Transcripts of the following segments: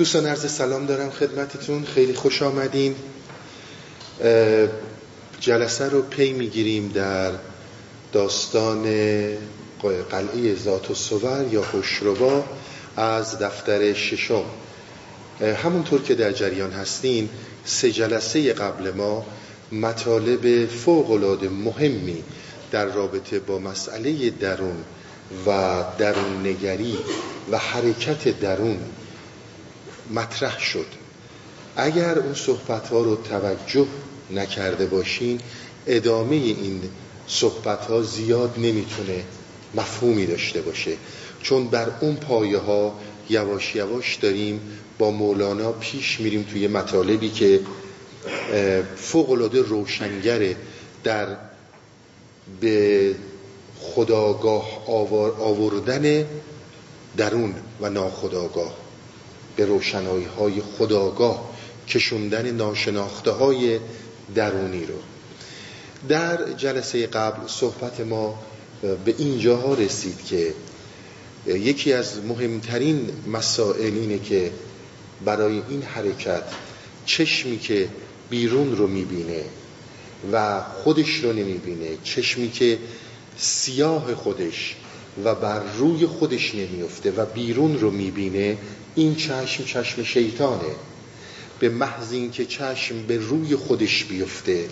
دوستان عرض سلام دارم خدمتتون. خیلی خوش آمدین. جلسه رو پی می‌گیریم در داستان قلعه ذات و سور یا خوشربا از دفتر ششم. همونطور که در جریان هستین سه جلسه قبل ما مطالب فوق مهمی در رابطه با مسئله درون و درون نگری و حرکت درون مطرح شد. اگر اون صحبت ها رو توجه نکرده باشین ادامه این صحبت ها زیاد نمی‌تونه مفهومی داشته باشه. چون بر اون پایه ها یواش یواش داریم با مولانا پیش میریم توی مطالبی که فوق العاده روشنگره در به خداگاه آوردن درون و ناخداگاه. به روشنایی های خداگاه کشوندن ناشناخته های درونی رو. در جلسه قبل صحبت ما به اینجاها رسید که یکی از مهمترین مسائل اینه که برای این حرکت چشمی که بیرون رو می‌بینه و خودش رو نمی‌بینه چشمی که سیاه خودش و بر روی خودش نمیفته و بیرون رو می‌بینه این چشم چشم شیطانه. به محض اینکه چشم به روی خودش بیفته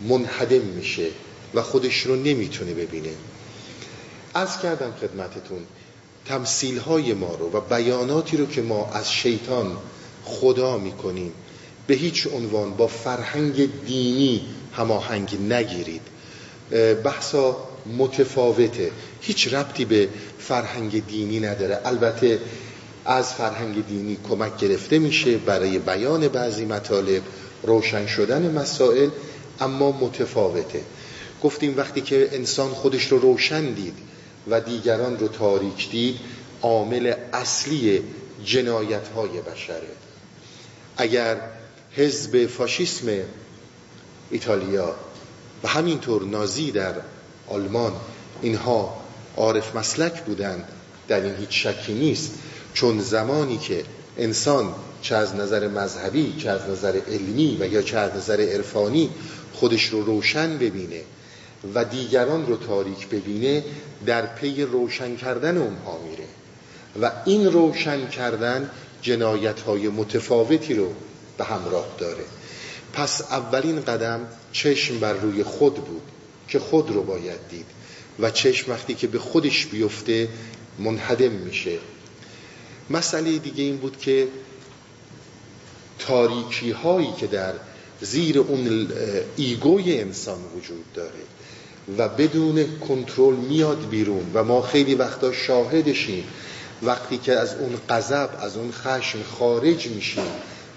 منحدم میشه و خودش رو نمی‌تونه ببینه. از کردم خدمتتون تمثیل های ما رو و بیاناتی رو که ما از شیطان خدا می‌کنیم به هیچ عنوان با فرهنگ دینی هماهنگ نگیرید. بحثا متفاوته. هیچ ربطی به فرهنگ دینی نداره. البته از فرهنگ دینی کمک گرفته میشه برای بیان بعضی مطالب روشن شدن مسائل اما متفاوته. گفتیم وقتی که انسان خودش رو روشن دید و دیگران رو تاریک دید عامل اصلی جنایت های بشره. اگر حزب فاشیسم ایتالیا و همینطور نازی در آلمان اینها عارف مسلک بودند در این هیچ شکی نیست. چون زمانی که انسان چه از نظر مذهبی چه از نظر علمی و یا چه از نظر عرفانی خودش رو روشن ببینه و دیگران رو تاریک ببینه در پی روشن کردن اونها میره. و این روشن کردن جنایت های متفاوتی رو به همراه داره. پس اولین قدم چشم بر روی خود بود که خود رو باید دید و چشم وقتی که به خودش بیفته منحدم میشه. مسئله دیگه این بود که تاریکی هایی که در زیر اون ایگوی انسان وجود داره و بدون کنترل میاد بیرون و ما خیلی وقتا شاهدشیم. وقتی که از اون غضب از اون خشم خارج میشیم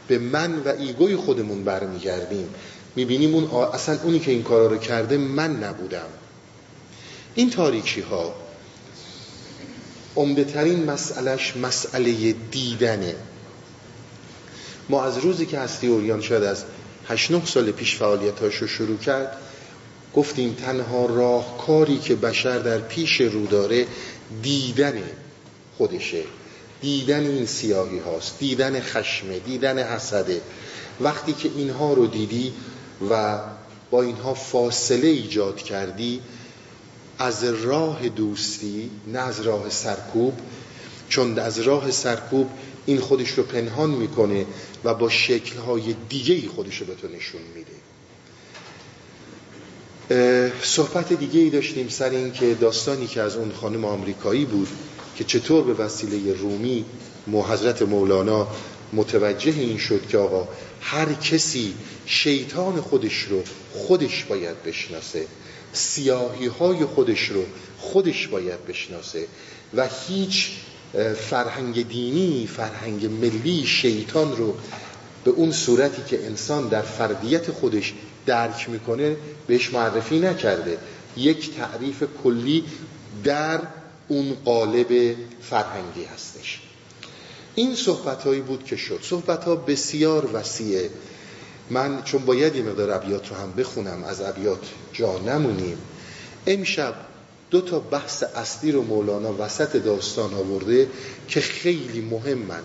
به من و ایگوی خودمون برمیگردیم می‌بینیم اون اصلا اونی که این کارا رو کرده من نبودم. این تاریکی ها عمدهترین مسئلهش مسئله دیدنه. ما از روزی که هستی اوریان شد از 8 9 سال پیش فعالیتاش رو شروع کرد گفتیم تنها راهکاری که بشر در پیش رو داره دیدن خودشه. دیدن این سیاهی هاست دیدن خشمه دیدن حسده. وقتی که اینها رو دیدی و با اینها فاصله ایجاد کردی از راه دوستی نه از راه سرکوب چون از راه سرکوب این خودش رو پنهان می‌کنه و با شکلهای دیگه خودش رو به تو نشون میده. صحبت دیگه ای داشتیم سر این که داستانی که از اون خانم آمریکایی بود که چطور به وسیله رومی حضرت مولانا متوجه این شد که آقا هر کسی شیطان خودش رو خودش باید بشناسه. سیاهی های خودش رو خودش باید بشناسه و هیچ فرهنگ دینی فرهنگ ملی شیطان رو به اون صورتی که انسان در فردیت خودش درک می‌کنه بهش معرفی نکرده. یک تعریف کلی در اون قالب فرهنگی هستش. این صحبت هایی بود که شد. صحبت ها بسیار وسیعه. من چون باید یه مقدار ابیات رو هم بخونم از ابیات جا نمونیم. امشب دو تا بحث اصلی رو مولانا وسط داستان آورده که خیلی مهمن.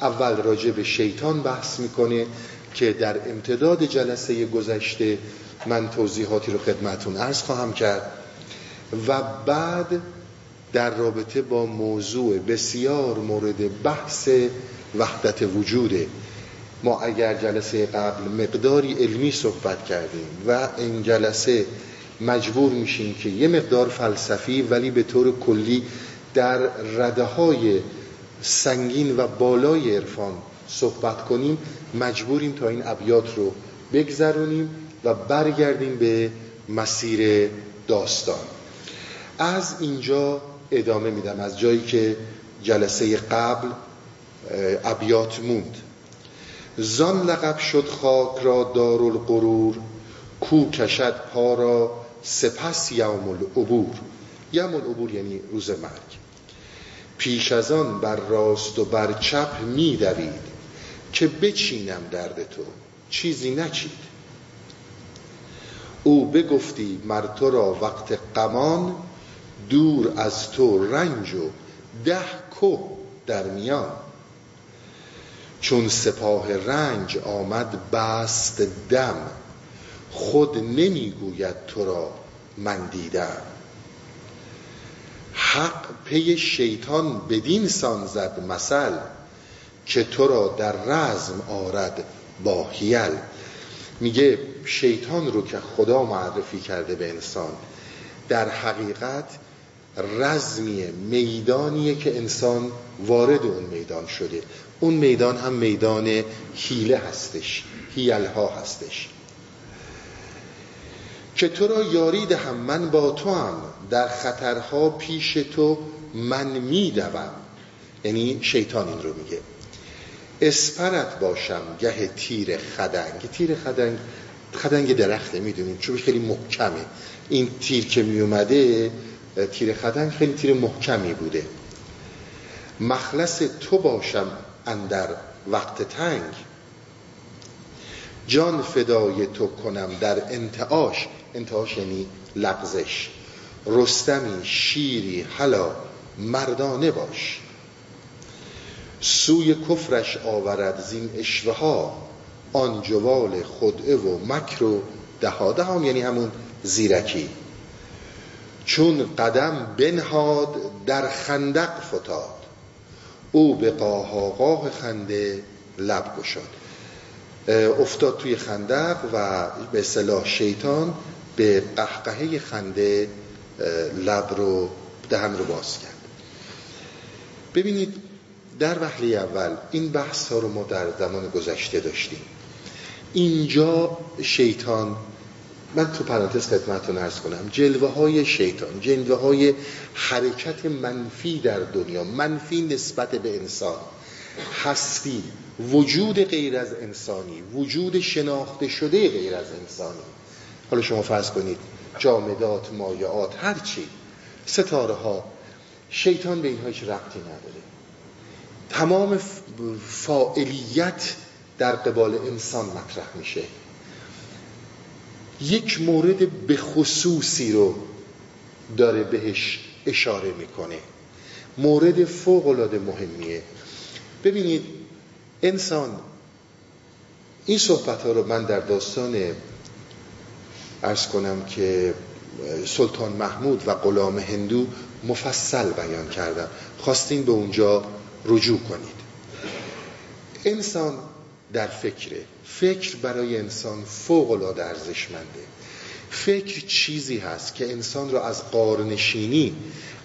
اول راجع به شیطان بحث می‌کنه که در امتداد جلسه گذشته من توضیحاتی رو خدمتون عرض خواهم کرد. و بعد در رابطه با موضوع بسیار مورد بحث وحدت وجوده. ما اگر جلسه قبل مقداری علمی صحبت کردیم و این جلسه مجبور میشیم که یه مقدار فلسفی ولی به طور کلی در رده های سنگین و بالای عرفان صحبت کنیم مجبوریم تا این ابیات رو بگذرونیم و برگردیم به مسیر داستان. از اینجا ادامه میدم از جایی که جلسه قبل ابیات موند. زان لقب شد خاک را دار القرور کو کشد پا را سپس یوم العبور یوم العبور یعنی روز مرگ. پیش از آن بر راست و بر چپ می دوید که بچینم درد تو چیزی نچید. او بگفتی مر تو را وقت قمان دور از تو رنج و ده کو در میان. چون سپاه رنج آمد بست دم خود نمی‌گوید تو را من دیدم. حق پی شیطان بدین سان زد مثل که تو را در رزم آرد با هیل میگه شیطان رو که خدا معرفی کرده به انسان در حقیقت رزمیه میدانیه که انسان وارد اون میدان شده. اون میدان هم میدان حیله هستش هیلها هستش. که تو را یاری دهم من با تو هم در خطرها پیش تو من میدوم. یعنی شیطان این رو میگه. اسپرت باشم گه تیر خدنگ. تیر خدنگ خدنگ درخته می‌دونیم چون خیلی محکمه. این تیر که میومده تیر خدنگ خیلی تیر محکمی بوده. مخلص تو باشم اندر وقت تنگ. جان فدای تو کنم در انتعاش. انتعاش یعنی لغزش. رستمی شیری حالا مردانه باش. سوی کفرش آورد زین اشوه ها آن جوال خدعه و مکر و دهاده هم یعنی همون زیرکی. چون قدم بنهاد در خندق فتاد. او به قاهاقاه خنده لب گشاد. افتاد توی خندق و به صلاح شیطان به قهقهه خنده لب رو دهن رو باز کرد. ببینید در وحله اول این بحث ها رو ما در زمان گذشته داشتیم. اینجا شیطان من تو پرانتز خدمتتون ارز کنم جلوه های شیطان جلوه های حرکت منفی در دنیا منفی نسبت به انسان هستی وجود غیر از انسانی وجود شناخته شده غیر از انسانی. حالا شما فرض کنید جامدات مایعات هرچی ستاره ها شیطان به اینها هیچ ربطی نداره. تمام فاعلیت در قبال انسان مطرح میشه. یک مورد به خصوصی رو داره بهش اشاره می‌کنه. مورد فوق العاده مهمیه. ببینید انسان این صحبت ها رو من در داستان ارز کنم که سلطان محمود و غلام هندو مفصل بیان کردم خواستین به اونجا رجوع کنید. انسان در فکره. فکر برای انسان فوق العاده ارزشمنده. فکر چیزی هست که انسان را از قارنشینی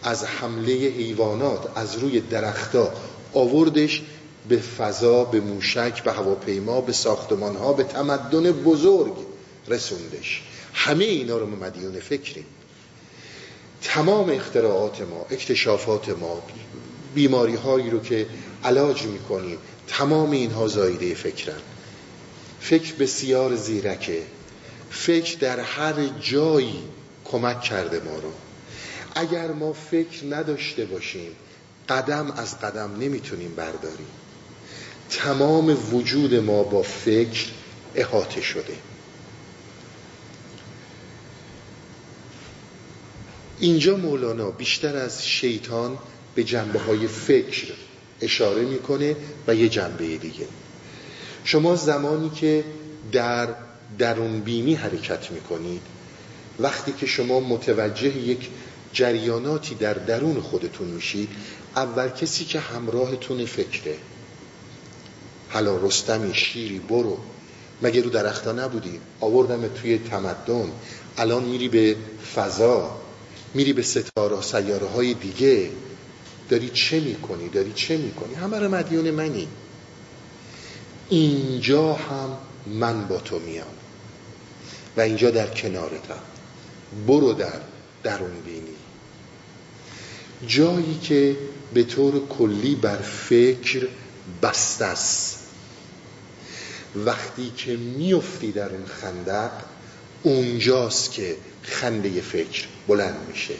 از حمله حیوانات از روی درختها آوردش به فضا به موشک به هواپیما به ساختمان ها به تمدن بزرگ رسوندش. همه اینا رو مدیون فکریم. تمام اختراعات ما اکتشافات ما بیماری هایی رو که علاج می‌کنیم تمام اینها زایده فکرن. فکر بسیار زیرکه. فکر در هر جایی کمک کرده ما رو. اگر ما فکر نداشته باشیم قدم از قدم نمی‌تونیم برداریم. تمام وجود ما با فکر احاطه شده. اینجا مولانا بیشتر از شیطان به جنبه های فکر اشاره می‌کنه و یه جنبه دیگه. شما زمانی که در درون بینی حرکت می‌کنید وقتی که شما متوجه یک جریاناتی در درون خودتون میشید اول کسی که همراهتون فکره. حالا رستمی شیری برو. مگه رو درختا نبودی؟ آوردم توی تمدن. الان میری به فضا. میری به ستاره سیاره های دیگه. داری چه می‌کنی؟ داری چه می‌کنی؟ همه رو مدیون منی. اینجا هم من با تو میام. و اینجا در کنارتم. برو در درون بینی. جایی که به طور کلی بر فکر بسته است. وقتی که میفتی در اون خندق اونجاست که خنده فکر بلند میشه.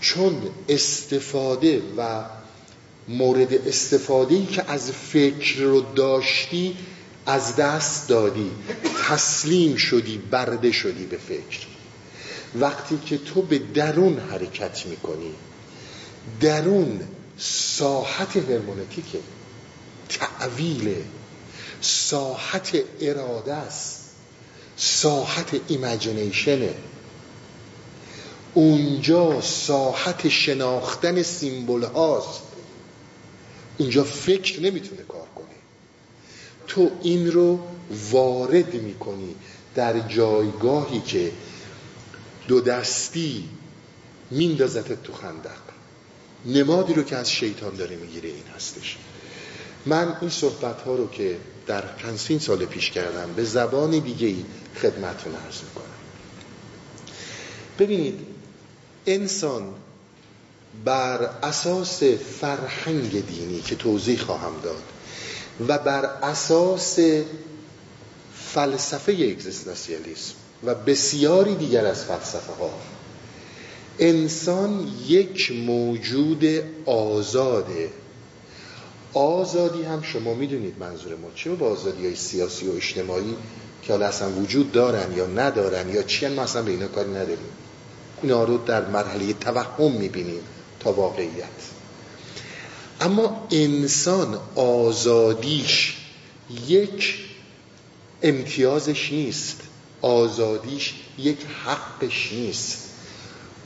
چون استفاده و مورد استفاده ای که از فکر رو داشتی از دست دادی. تسلیم شدی برده شدی به فکر. وقتی که تو به درون حرکت می‌کنی درون ساحت هرمونتیکه تعویل ساحت اراده است. ساحت ایمجینیشنه. اونجا ساحت شناختن سیمبل هاست. اینجا فکر نمی‌تونه کار کنه. تو این رو وارد می‌کنی در جایگاهی که دو دستی میندازتت تو خندق. نمادی رو که از شیطان داره می‌گیره این هستش. من این صحبت ها رو که در پنسین سال پیش کردم به زبان دیگه ای خدمتون عرض می‌کنم. ببینید انسان بر اساس فرهنگ دینی که توضیح خواهم داد و بر اساس فلسفه اگزیستانسیالیسم و بسیاری دیگر از فلسفه ها انسان یک موجود آزاده. آزادی هم شما می‌دونید منظور ما چه با آزادی های سیاسی و اجتماعی که حالا اصلا وجود دارن یا ندارن یا چی ما اصلا به اینا کاری نداریم. اینا رو در مرحله توهم می‌بینیم. تا واقعیت. اما انسان آزادیش یک امتیازش نیست. آزادیش یک حقش نیست.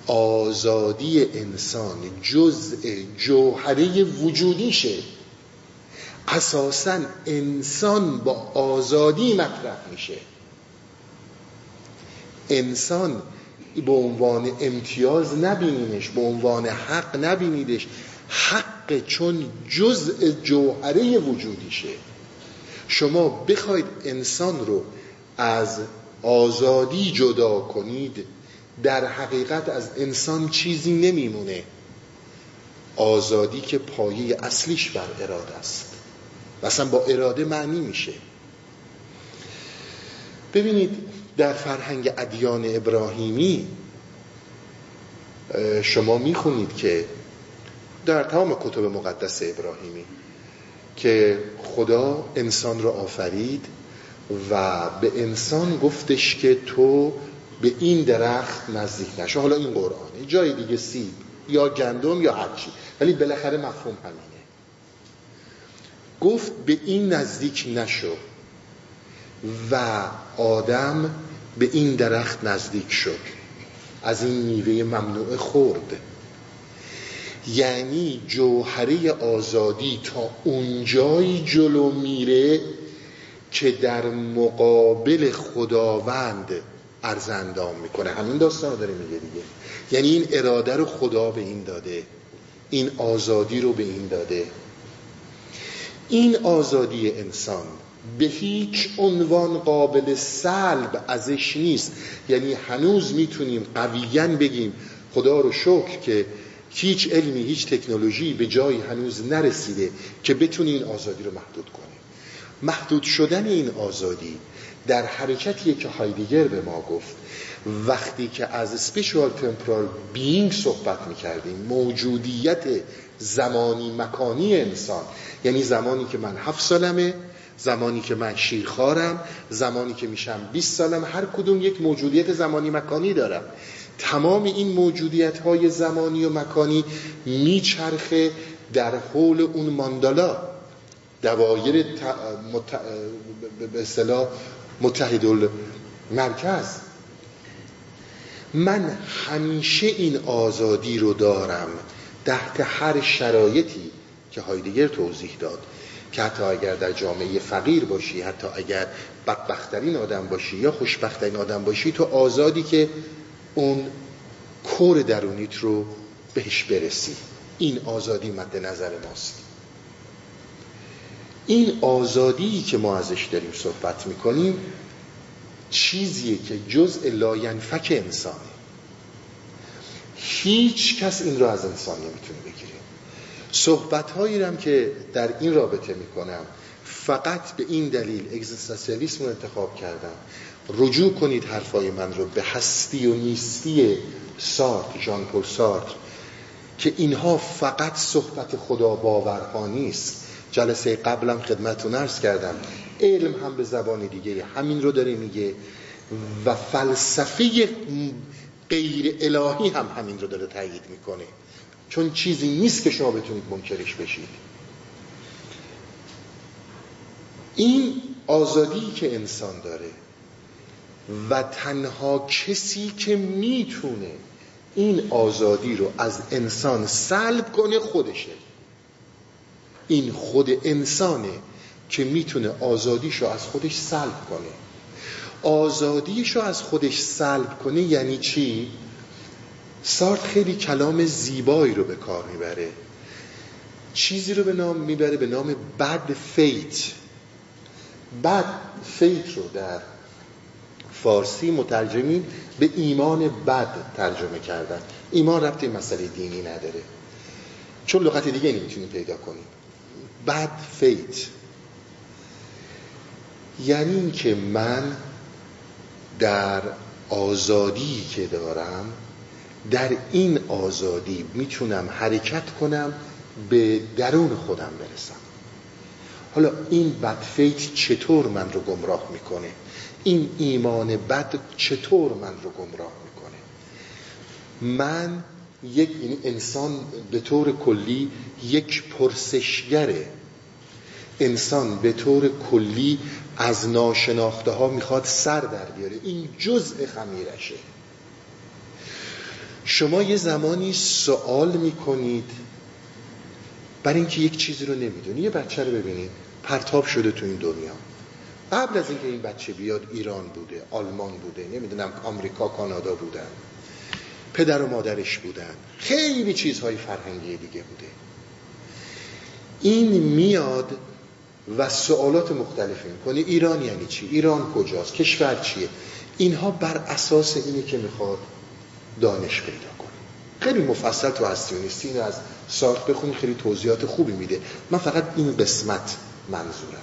آزادی انسان جزء جوهره وجودیشه. اساسا انسان با آزادی مطرح میشه. انسان به عنوان امتیاز نبینیمش به عنوان حق نبینیدش. حق چون جزء جوهره وجودیشه. شما بخواید انسان رو از آزادی جدا کنید در حقیقت از انسان چیزی نمیمونه. آزادی که پایه اصلیش بر اراده است. و اصلا با اراده معنی میشه. ببینید در فرهنگ ادیان ابراهیمی شما می‌خونید که در تمام کتب مقدس ابراهیمی که خدا انسان را آفرید و به انسان گفتش که تو به این درخت نزدیک نشو. حالا این قرآنه جای دیگه سیب یا گندم یا هرچی ولی بالاخره مفهوم همینه. گفت به این نزدیک نشو و آدم به این درخت نزدیک شد. از این میوه ممنوع خورد. یعنی جوهره آزادی تا اونجایی جلو میره که در مقابل خداوند ارزندام می‌کنه. همین داستان رو داره میگه دیگه. یعنی این اراده رو خدا به این داده. این آزادی رو به این داده. این آزادی انسان به هیچ عنوان قابل سلب ازش نیست. یعنی هنوز می‌تونیم قویا بگیم خدا رو شکر که هیچ علمی هیچ تکنولوژی به جایی هنوز نرسیده که بتونی این آزادی رو محدود کنه. محدود شدن این آزادی در حرکتیه که هایدیگر به ما گفت. وقتی که از سپیشوال تمپرال بینگ صحبت می‌کردیم موجودیت زمانی مکانی انسان یعنی زمانی که من هفت سالمه زمانی که من شیرخوارم زمانی که میشم 20 سالم هر کدوم یک موجودیت زمانی مکانی دارم. تمام این موجودیت های زمانی و مکانی میچرخه در حول اون ماندالا. دوایر مت... به اصطلاح متحد مرکز من همیشه این آزادی رو دارم تحت هر شرایطی که هایدگر توضیح داد. که حتی اگر در جامعه فقیر باشی حتی اگر بدبخترین آدم باشی یا خوشبخترین آدم باشی تو آزادی که اون کور درونیت رو بهش برسی. این آزادی مد نظر ماست. این آزادی که ما ازش داریم صحبت می‌کنیم چیزیه که جزء لاینفک انسانه. هیچ کس این رو از انسان نمی‌تونه بگیره. صحبت هایی هم که در این رابطه می‌کنم فقط به این دلیل اگزیستانسیالیسم رو انتخاب کردم. رجوع کنید حرفای من رو به هستی و نیستی سارتر ژان پل سارتر که اینها فقط صحبت خدا باورها نیست. جلسه قبلم خدمتون ارز کردم علم هم به زبان دیگه همین رو داره میگه و فلسفه غیر الهی هم همین رو داره تایید می‌کنه. چون چیزی نیست که شما بتونید منکرش بشید. این آزادی که انسان داره و تنها کسی که می‌تونه این آزادی رو از انسان سلب کنه خودشه. این خود انسانه که می‌تونه آزادیش رو از خودش سلب کنه. آزادیش رو از خودش سلب کنه یعنی چی؟ سارت خیلی کلام زیبایی رو به کار می‌بره. چیزی رو به نام می‌بره به نام بد فیت. بد فیت رو در فارسی مترجمین به ایمان بد ترجمه کردن. ایمان ربط مسئله دینی نداره. چون لغت دیگه نمی‌تونیم پیدا کنیم بد فیت. یعنی اینکه من در آزادی که دارم در این آزادی می‌تونم حرکت کنم به درون خودم برسم. حالا این بدفیت چطور من رو گمراه می‌کنه؟ این ایمان بد چطور من رو گمراه می‌کنه؟ من یک انسان به طور کلی یک پرسشگره انسان به طور کلی از ناشناخته ها می‌خواد سر در بیاره. این جزء خمیرشه. شما یه زمانی سوال می‌کنید برای اینکه یک چیزی رو نمی‌دونی. یه بچه رو ببینید. پرتاب شده تو این دنیا. قبل از اینکه این بچه بیاد ایران بوده آلمان بوده نمی‌دونم آمریکا کانادا بودن پدر و مادرش بودن. خیلی چیزهای فرهنگی دیگه بوده. این میاد و سوالات مختلفی می‌کنه. ایران یعنی چی؟ ایران کجاست؟ کشور چیه؟ اینها بر اساس اینه که می‌خواد دانش پیدا کنه خیلی مفصل تو هستیونیستی اینو از سارت بخونی خیلی توضیحات خوبی میده. من فقط این قسمت منظورم.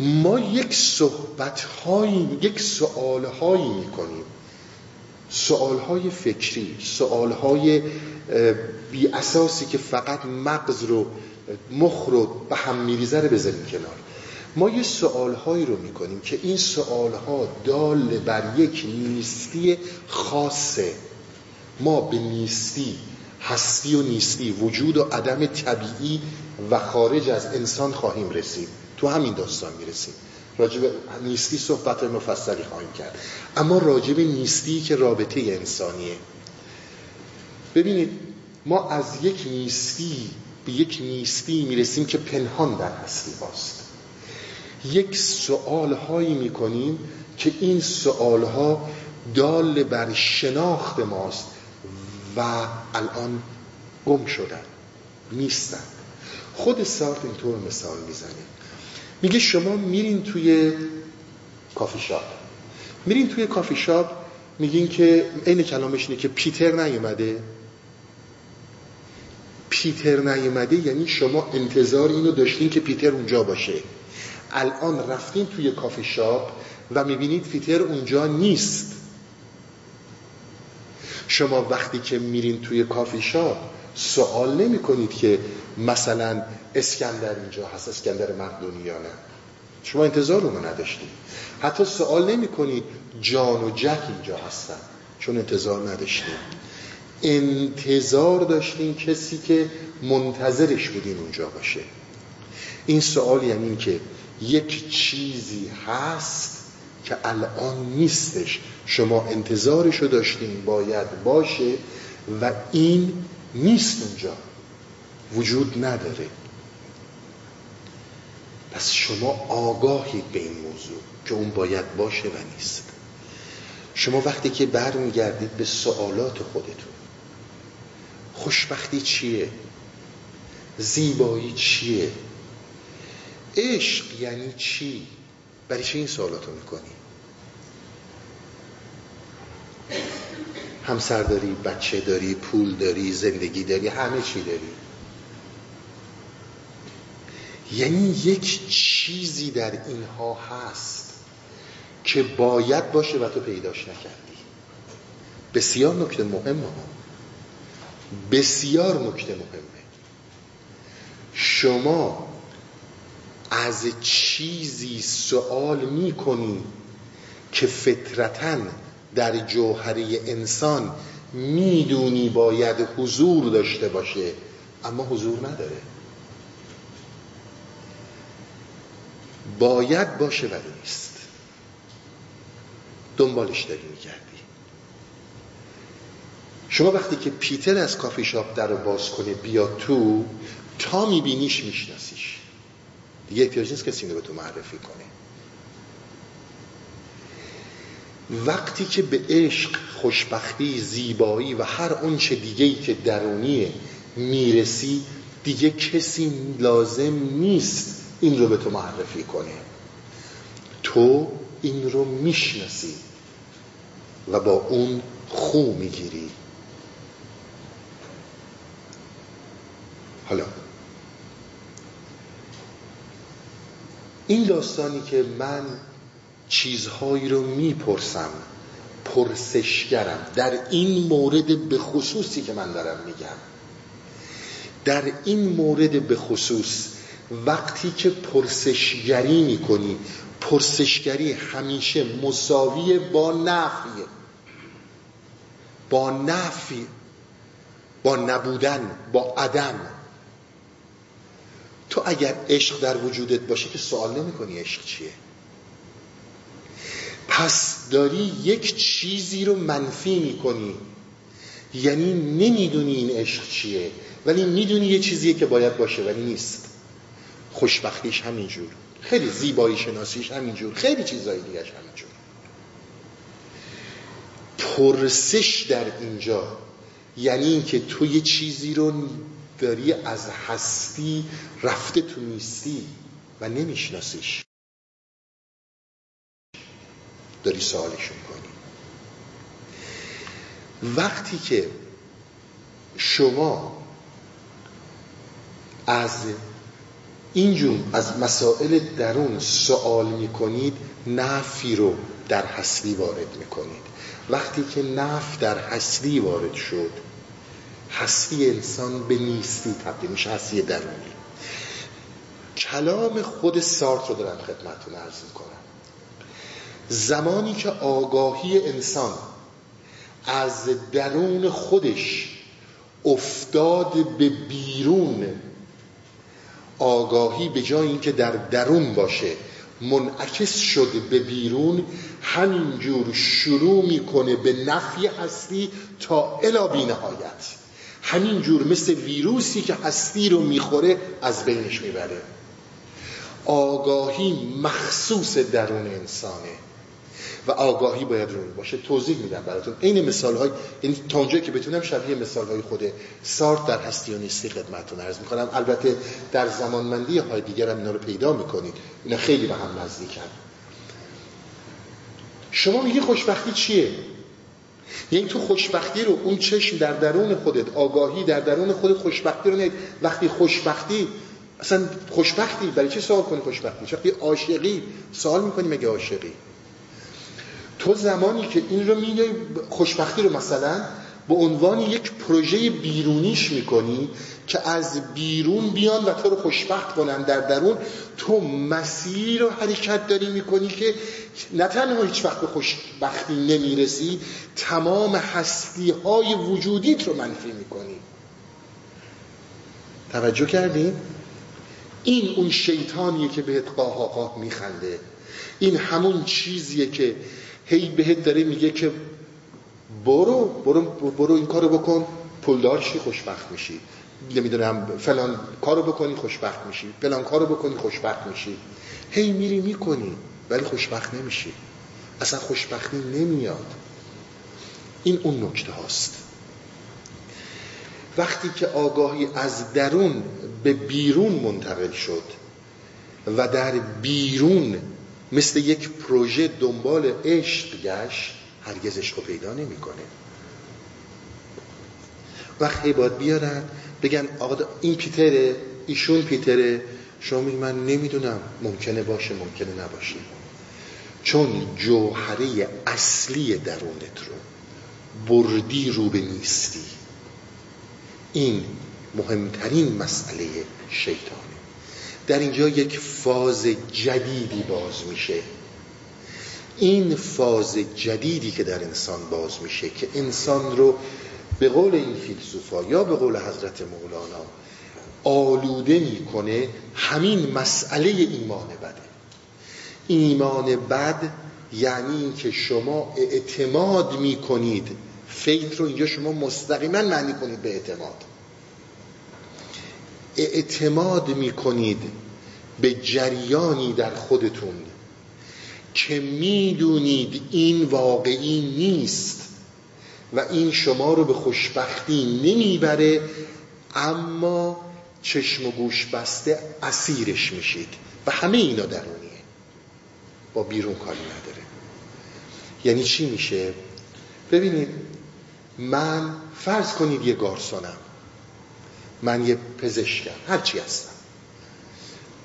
ما یک صحبت هایی یک سوال هایی می‌کنیم. سوال های فکری سوال های بی اساسی که فقط مغز رو مخ رو به هم میریزه رو بذاریم کنار. ما یه سوال هایی رو می‌کنیم که این سوال ها دال بر یک نیستی خاصه. ما به نیستی هستی و نیستی وجود و عدم طبیعی و خارج از انسان خواهیم رسید. تو همین داستان می‌رسیم. راجب نیستی صحبت مفصلی خواهیم کرد. اما راجب نیستی که رابطه انسانیه. ببینید ما از یک نیستی به یک نیستی می‌رسیم که پنهان در هستی هاست. یک سوال هایی می‌کنیم که این سوال ها دال بر شناخت ماست و الان گم شدن نیستن. خود سارت اینطور مثال می‌زنه. میگه شما میرین توی کافی شاپ. میرین توی کافی شاپ میگین که عین کلامش اینه که پیتر نیومده. پیتر نیومده یعنی شما انتظار اینو داشتین که پیتر اونجا باشه. الان رفتین توی کافی شاپ و می‌بینید پیتر اونجا نیست. شما وقتی که میرین توی کافی شاپ سوال نمی کنید که مثلا اسکندر اینجا هست اسکندر مقدونی یا نه. شما انتظار رو نداشتید حتی سوال نمی کنید جان و جک اینجا هستن چون انتظار نداشتید انتظار داشتین کسی که منتظرش بودین اونجا باشه. این سوال یعنی که یک چیزی هست که الان نیستش. شما انتظارشو داشتین باید باشه و این نیست اونجا. وجود نداره. پس شما آگاهید به این موضوع که اون باید باشه و نیست. شما وقتی که برمیگردید به سوالات خودتون خوشبختی چیه؟ زیبایی چیه؟ عشق یعنی چی؟ برای چه این سوالاتو می‌کنی؟ همسر داری بچه داری پول داری زندگی داری همه چی داری. یعنی یک چیزی در اینها هست که باید باشه و تو پیداش نکردی. بسیار نکته مهمه بسیار نکته مهمه. شما از چیزی سوال می‌کنی که فطرتا در جوهره انسان می‌دونی باید حضور داشته باشه اما حضور نداره. باید باشه ولی نیست. دنبالش داری میگردی. شما وقتی که پیتر از کافی شاپ در رو باز کنه بیا تو تا میبینیش میشناسیش. دیگه احتیاج نیست کسی اینو به تو معرفی کنه. وقتی که به عشق خوشبختی زیبایی و هر آنچه دیگه که درونیه می‌رسی دیگه کسی لازم نیست این رو به تو معرفی کنه. تو این رو می‌شناسی و با اون خو می‌گیری. حالا این داستانی که من چیزهایی رو می‌پرسم پرسشگرم. در این مورد به خصوصی که من دارم میگم. در این مورد به خصوص وقتی که پرسشگری می‌کنی پرسشگری همیشه مساوی با نفی با نفی با نبودن با عدم. تو اگر عشق در وجودت باشه که سوال نمی کنی عشق چیه؟ پس داری یک چیزی رو منفی می‌کنی. یعنی نمی‌دونی این عشق چیه ولی می‌دونی یه چیزیه که باید باشه ولی نیست. خوشبختیش همینجور. خیلی زیبایی شناسیش همینجور. خیلی چیزایی دیگهش همینجور. پرسش در اینجا یعنی اینکه تو یه چیزی رو داری از هستی رفته تو نیستی و نمیشناسیش. داری سوالشون کنی. وقتی که شما از اینجور از مسائل درون سوال می‌کنید نفی رو در هستی وارد می‌کنید. وقتی که نف در هستی وارد شد هستی انسان به نیستی تبدیل میشه هستی درونی. کلام خود سارت رو دارم خدمتتون عرض می‌کنم. زمانی که آگاهی انسان از درون خودش افتاد به بیرون آگاهی به جای اینکه در درون باشه منعکس شد به بیرون همینجور شروع می‌کنه به نفی هستی تا الا بی نهایت همینجور مثل ویروسی که هستی رو می‌خوره از بینش می‌بره. آگاهی مخصوص درون انسانه. و آگاهی باید روی باشه توضیح میدم براتون. این مثال های یعنی تا اونجایی که بتونم شبیه مثال های خود سارت در هستی و نیستی خدمتتون عرض می‌کنم. البته در زمانمندی های دیگر هم اینا رو پیدا می‌کنید. اینا خیلی به هم نزدیکن. شما میگی خوشبختی چیه؟ یعنی تو خوشبختی رو اون چشم در درون خودت آگاهی در درون خودت خوشبختی رو نید. وقتی خوشبختی اصلا خوشبختی برای چه سوال کنی خوشبختی؟ وقتی عاشقی سوال می‌کنی مگه عاشقی؟ تو زمانی که این رو میگی خوشبختی رو مثلا به عنوان یک پروژه بیرونیش می‌کنی که از بیرون بیان و تو رو خوشبخت کنن در درون تو مسیر رو حرکت داری می‌کنی که نه تنها هیچ وقت به خوشبختی نمی‌رسی تمام هستی های وجودیت رو منفی می‌کنی. توجه کردین؟ این اون شیطانیه که بهت قاه قاه میخنده. این همون چیزیه که هی بهت داره میگه که برو برو, برو این کارو بکن پولدار شی خوشبخت میشی. نمی‌دونم فلان کارو بکنی خوشبخت میشی. فلان کارو بکنی خوشبخت میشی. هی میری می‌کنی ولی خوشبخت نمیشی. اصلا خوشبختی نمیاد. این اون نکته هاست. وقتی که آگاهی از درون به بیرون منتقل شد و در بیرون مثل یک پروژه دنبال عشق گشت هرگز عشق رو پیدا نمی‌کنه. وقتی باید بیارن بگن آقا این پیتره ایشون پیتره. شما میگی من نمی‌دونم. ممکنه باشه ممکنه نباشه. چون جوهره اصلی درونت رو بردی رو به نیستی. این مهمترین مسئله شیطانه. در اینجا یک فاز جدیدی باز میشه. این فاز جدیدی که در انسان باز میشه که انسان رو به قول این فیلسوفا یا به قول حضرت مولانا آلوده می‌کنه همین مسئله ایمان بده. ایمان بد یعنی که شما اعتماد می‌کنید. فیت رو اینجا شما مستقیما معنی کنید به اعتماد. اعتماد می‌کنید به جریانی در خودتون که می‌دونید این واقعی نیست. و این شما رو به خوشبختی نمی‌بره اما چشم و گوش بسته اسیرش میشید. و همه اینا درونیه. با بیرون کاری نداره. یعنی چی میشه؟ ببینید من فرض کنید یه گارسونم. من یه پزشکم. هرچی هستم.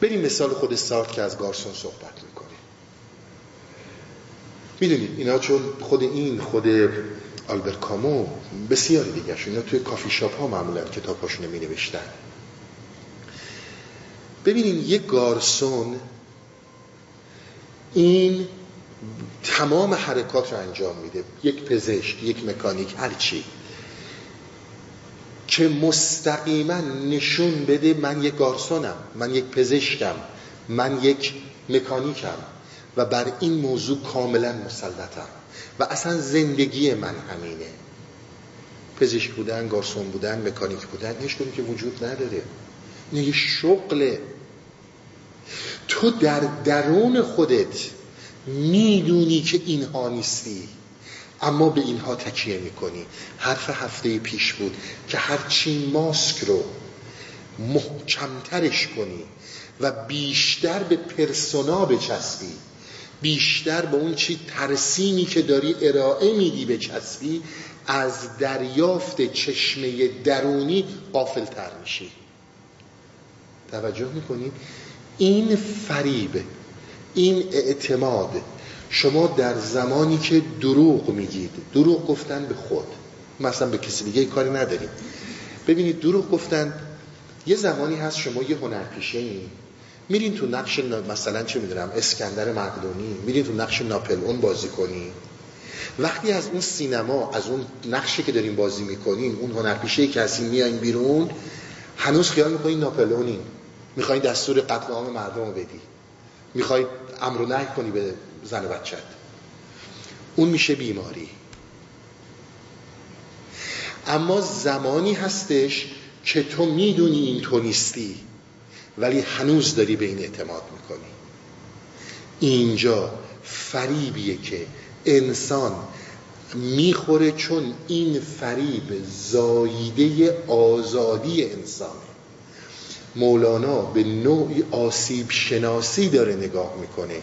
بریم مثال خود سارت که از گارسون صحبت می‌کنه می‌دونید اینا چون خود این خود آلبرت کامو بسیاری دیگه اینا توی کافی شاپ ها معمولا کتاب هاشون می نوشتن ببینید یه گارسون این تمام حرکات رو انجام میده. یک پزشک یک مکانیک هر چی. که مستقیما نشون بده من یک گارسونم من یک پزشکم من یک مکانیکم و بر این موضوع کاملا مسلطم. و اصلا زندگی من همینه. پزشک بودن گارسون بودن مکانیک بودن هیچ که وجود نداره. این یه شغله تو در درون خودت می‌دونی که اینها نیستی اما به اینها تکیه می‌کنی. حرف هفته پیش بود که هرچی ماسک رو محکمترش کنی و بیشتر به پرسونا بچسبی. بیشتر به اون چی ترسیمی که داری ارائه میدی به چسبی از دریافت چشمه درونی قافل تر میشی. توجه می‌کنید این فریب این اعتماد شما در زمانی که دروغ میگید دروغ گفتن به خود. مثلا به کسی دیگه کاری نداریم. ببینید دروغ گفتن یه زمانی هست شما یه هنرپیشه این میرین تو نقش مثلا چه می‌دونم اسکندر مقدونی میرین تو نقش ناپلئون بازی کنی وقتی از اون سینما از اون نقشی که داریم بازی می‌کنین اون هنرپیشه که هستین میایین بیرون هنوز خیال می‌کنین ناپلئونین. می‌خواین دستور قتل عام مردم رو بدی. می‌خوای امر و نهی کنی به زن و بچت اون میشه بیماری. اما زمانی هستش که تو می‌دونی این تو نیستی. ولی هنوز داری به این اعتماد می‌کنی. اینجا فریبیه که انسان می‌خوره چون این فریب زاییده آزادی انسانه مولانا به نوعی آسیب شناسی داره نگاه می‌کنه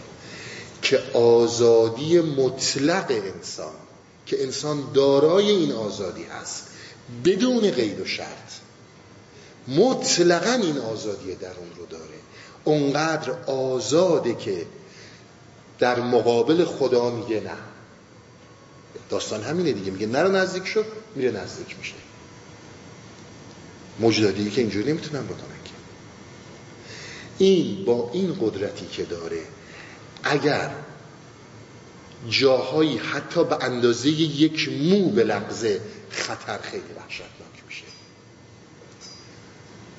که آزادی مطلق انسان که انسان دارای این آزادی هست بدون قید و شرط. مطلقا این آزادی درون رو داره. اونقدر آزاده که در مقابل خدا میگه نه. داستان همینه دیگه. میگه نرو نزدیک شد میره نزدیک میشه. مجدادی که اینجوری نمی‌تونن بکنن که این با این قدرتی که داره اگر جاهایی حتی به اندازه یک مو به لغزه خطر خیلی وحشتناک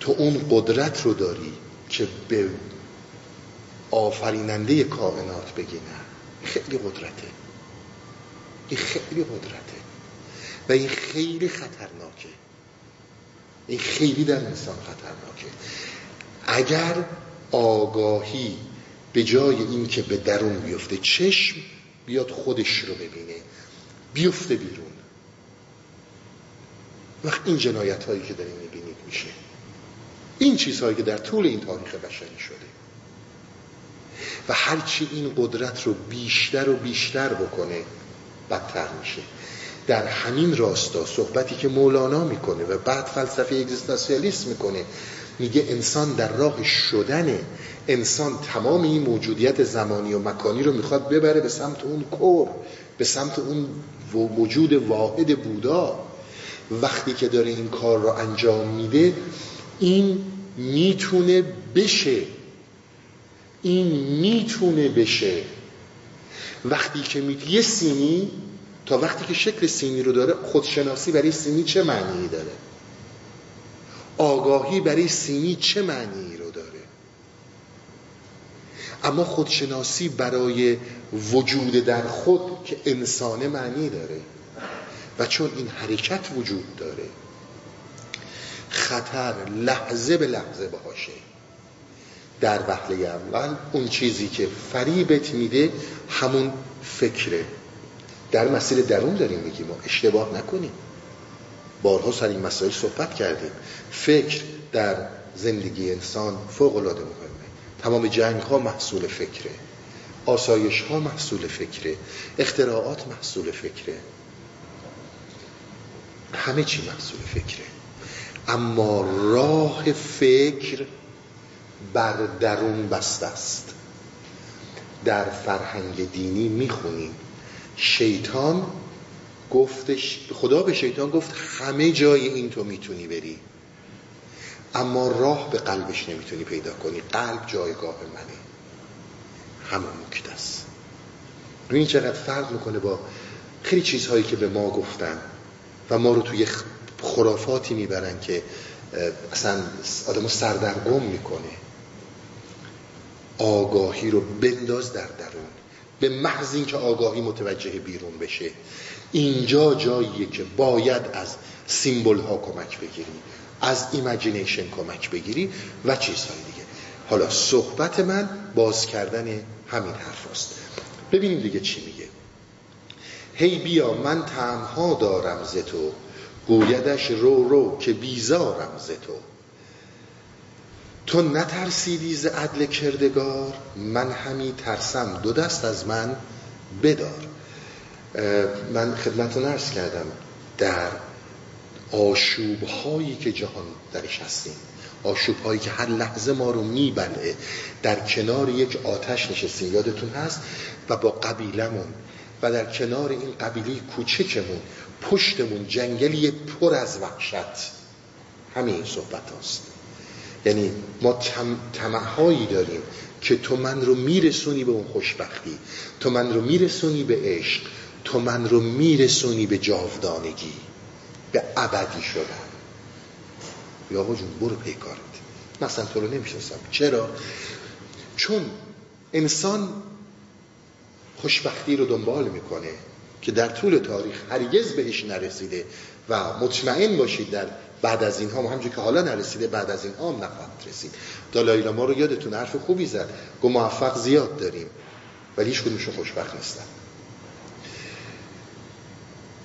تو اون قدرت رو داری که به آفریننده کائنات بگی نه. خیلی قدرته. این خیلی قدرته. و این خیلی خطرناکه. این خیلی در انسان خطرناکه. اگر آگاهی به جای این که به درون بیفته چشم بیاد خودش رو ببینه بیفته بیرون. وقت این جنایت هایی که داریم می‌بینید میشه. این چیزهایی که در طول این تاریخ بشری شده. و هرچی این قدرت رو بیشتر و بیشتر بکنه بدتر میشه. در همین راستا صحبتی که مولانا می‌کنه و بعد فلسفه اگزیستانسیالیسم می‌کنه میگه انسان در راه شدن انسان تمام این موجودیت زمانی و مکانی رو می‌خواد ببره به سمت اون کور به سمت اون وجود واحد بودا. وقتی که داره این کار رو انجام میده این می‌تونه بشه. این می‌تونه بشه. وقتی که میگه یه سینی تا وقتی که شکل سینی رو داره خودشناسی برای سینی چه معنی داره؟ آگاهی برای سینی چه معنی رو داره؟ اما خودشناسی برای وجود در خود که انسان معنی داره. و چون این حرکت وجود داره خطر لحظه به لحظه باشه. در وحله اول اون چیزی که فریبت میده همون فکره. در مسیر درون داریم میگیم ما اشتباه نکنیم. بارها سر این مسائل صحبت کردیم. فکر در زندگی انسان فوق العاده مهمه. تمام جنگ ها محصول فکره. آسایش ها محصول فکره. اختراعات محصول فکره. همه چی محصول فکره. اما راه فکر بر درون بسته است. در فرهنگ دینی می‌خونیم. شیطان گفتش خدا به شیطان گفت همه جای این تو می‌تونی بری. اما راه به قلبش نمی‌تونی پیدا کنی. قلب جایگاه منه. همون نکته است. این چقدر فرق می‌کنه با خیلی چیزهایی که به ما گفتن و ما رو توی خرافاتی می‌برن که اصلا آدمو سردرگم می‌کنه. آگاهی رو بنداز در درون. به محض اینکه آگاهی متوجه بیرون بشه. اینجا جاییه که باید از symbol ها کمک بگیری از imagination کمک بگیری و چیزهای دیگه. حالا صحبت من باز کردن همین حرف است. ببینیم دیگه چی میگه. هی بیا من تنها دارم ز تو. گویدش رو رو که بیزارم ز تو. تو نترسیدی ز عدل کردگار؟ من همی ترسم. دو دست از من بدار. من خدمتتون نرس کردم. در آشوب هایی که جهان درش هستیم آشوب هایی که هر لحظه ما رو میبله در کنار یک آتش نشستیم. یادتون هست؟ و با قبیلمون و در کنار این قبیله کوچکمون پشتمون جنگلی پر از وحشت. همین صحبت هست یعنی ما تمهایی داریم که تو من رو میرسونی به اون خوشبختی تو من رو میرسونی به عشق تو من رو میرسونی به جاودانگی به ابدی شدن. یا آقا جون برو پیکارت مثلا تو رو نمی‌شناسم. چرا؟ چون انسان خوشبختی رو دنبال می‌کنه. که در طول تاریخ هرگز بهش نرسیده و مطمئن باشید در بعد از اینها هم همجور که حالا نرسیده بعد از اینها هم نخواهد رسید. دالای ما رو یادتون حرف خوبی زد. گو موفق زیاد داریم. ولی هیچ کدومشون خوشبخت نیستن.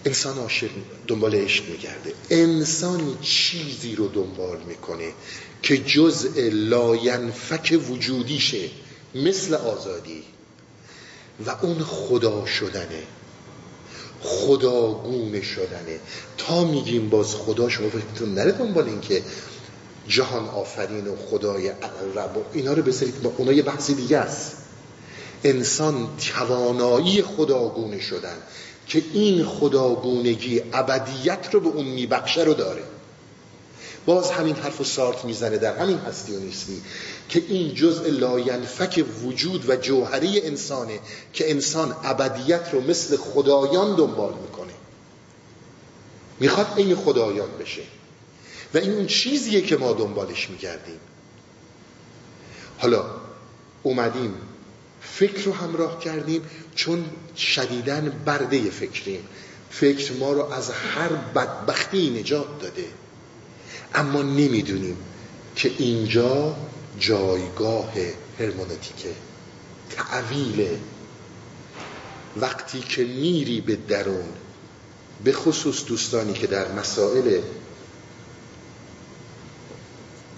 انسان عاشق دنبال عشق میگرده. انسان چیزی رو دنبال می‌کنه که جزء لاینفک وجودیشه مثل آزادی. و اون خدا شدنه. خداگونه شدنه. تا میگیم باز خدا شما فکرتون نره دنبال این که جهان آفرین و خدای رب و اینا رو بذارید با اونا یه بحثی دیگه است. انسان توانایی خداگونه شدن که این خداگونگی ابدیت رو به اون میبخشه رو داره. باز همین حرف و سارتر می‌زنه. در همین هستی و نیستی. که این جزء لاینفک وجود و جوهره‌ی انسانه که انسان ابدیت رو مثل خدایان دنبال می‌کنه. می‌خواد این خدایان بشه. و این اون چیزیه که ما دنبالش میگردیم حالا اومدیم فکر رو همراه کردیم چون شدیدن برده فکریم. فکر ما رو از هر بدبختی نجات داده. اما نمی‌دونیم که اینجا جایگاه هرمونتیکه تعویل وقتی که میری به درون به خصوص دوستانی که در مسائل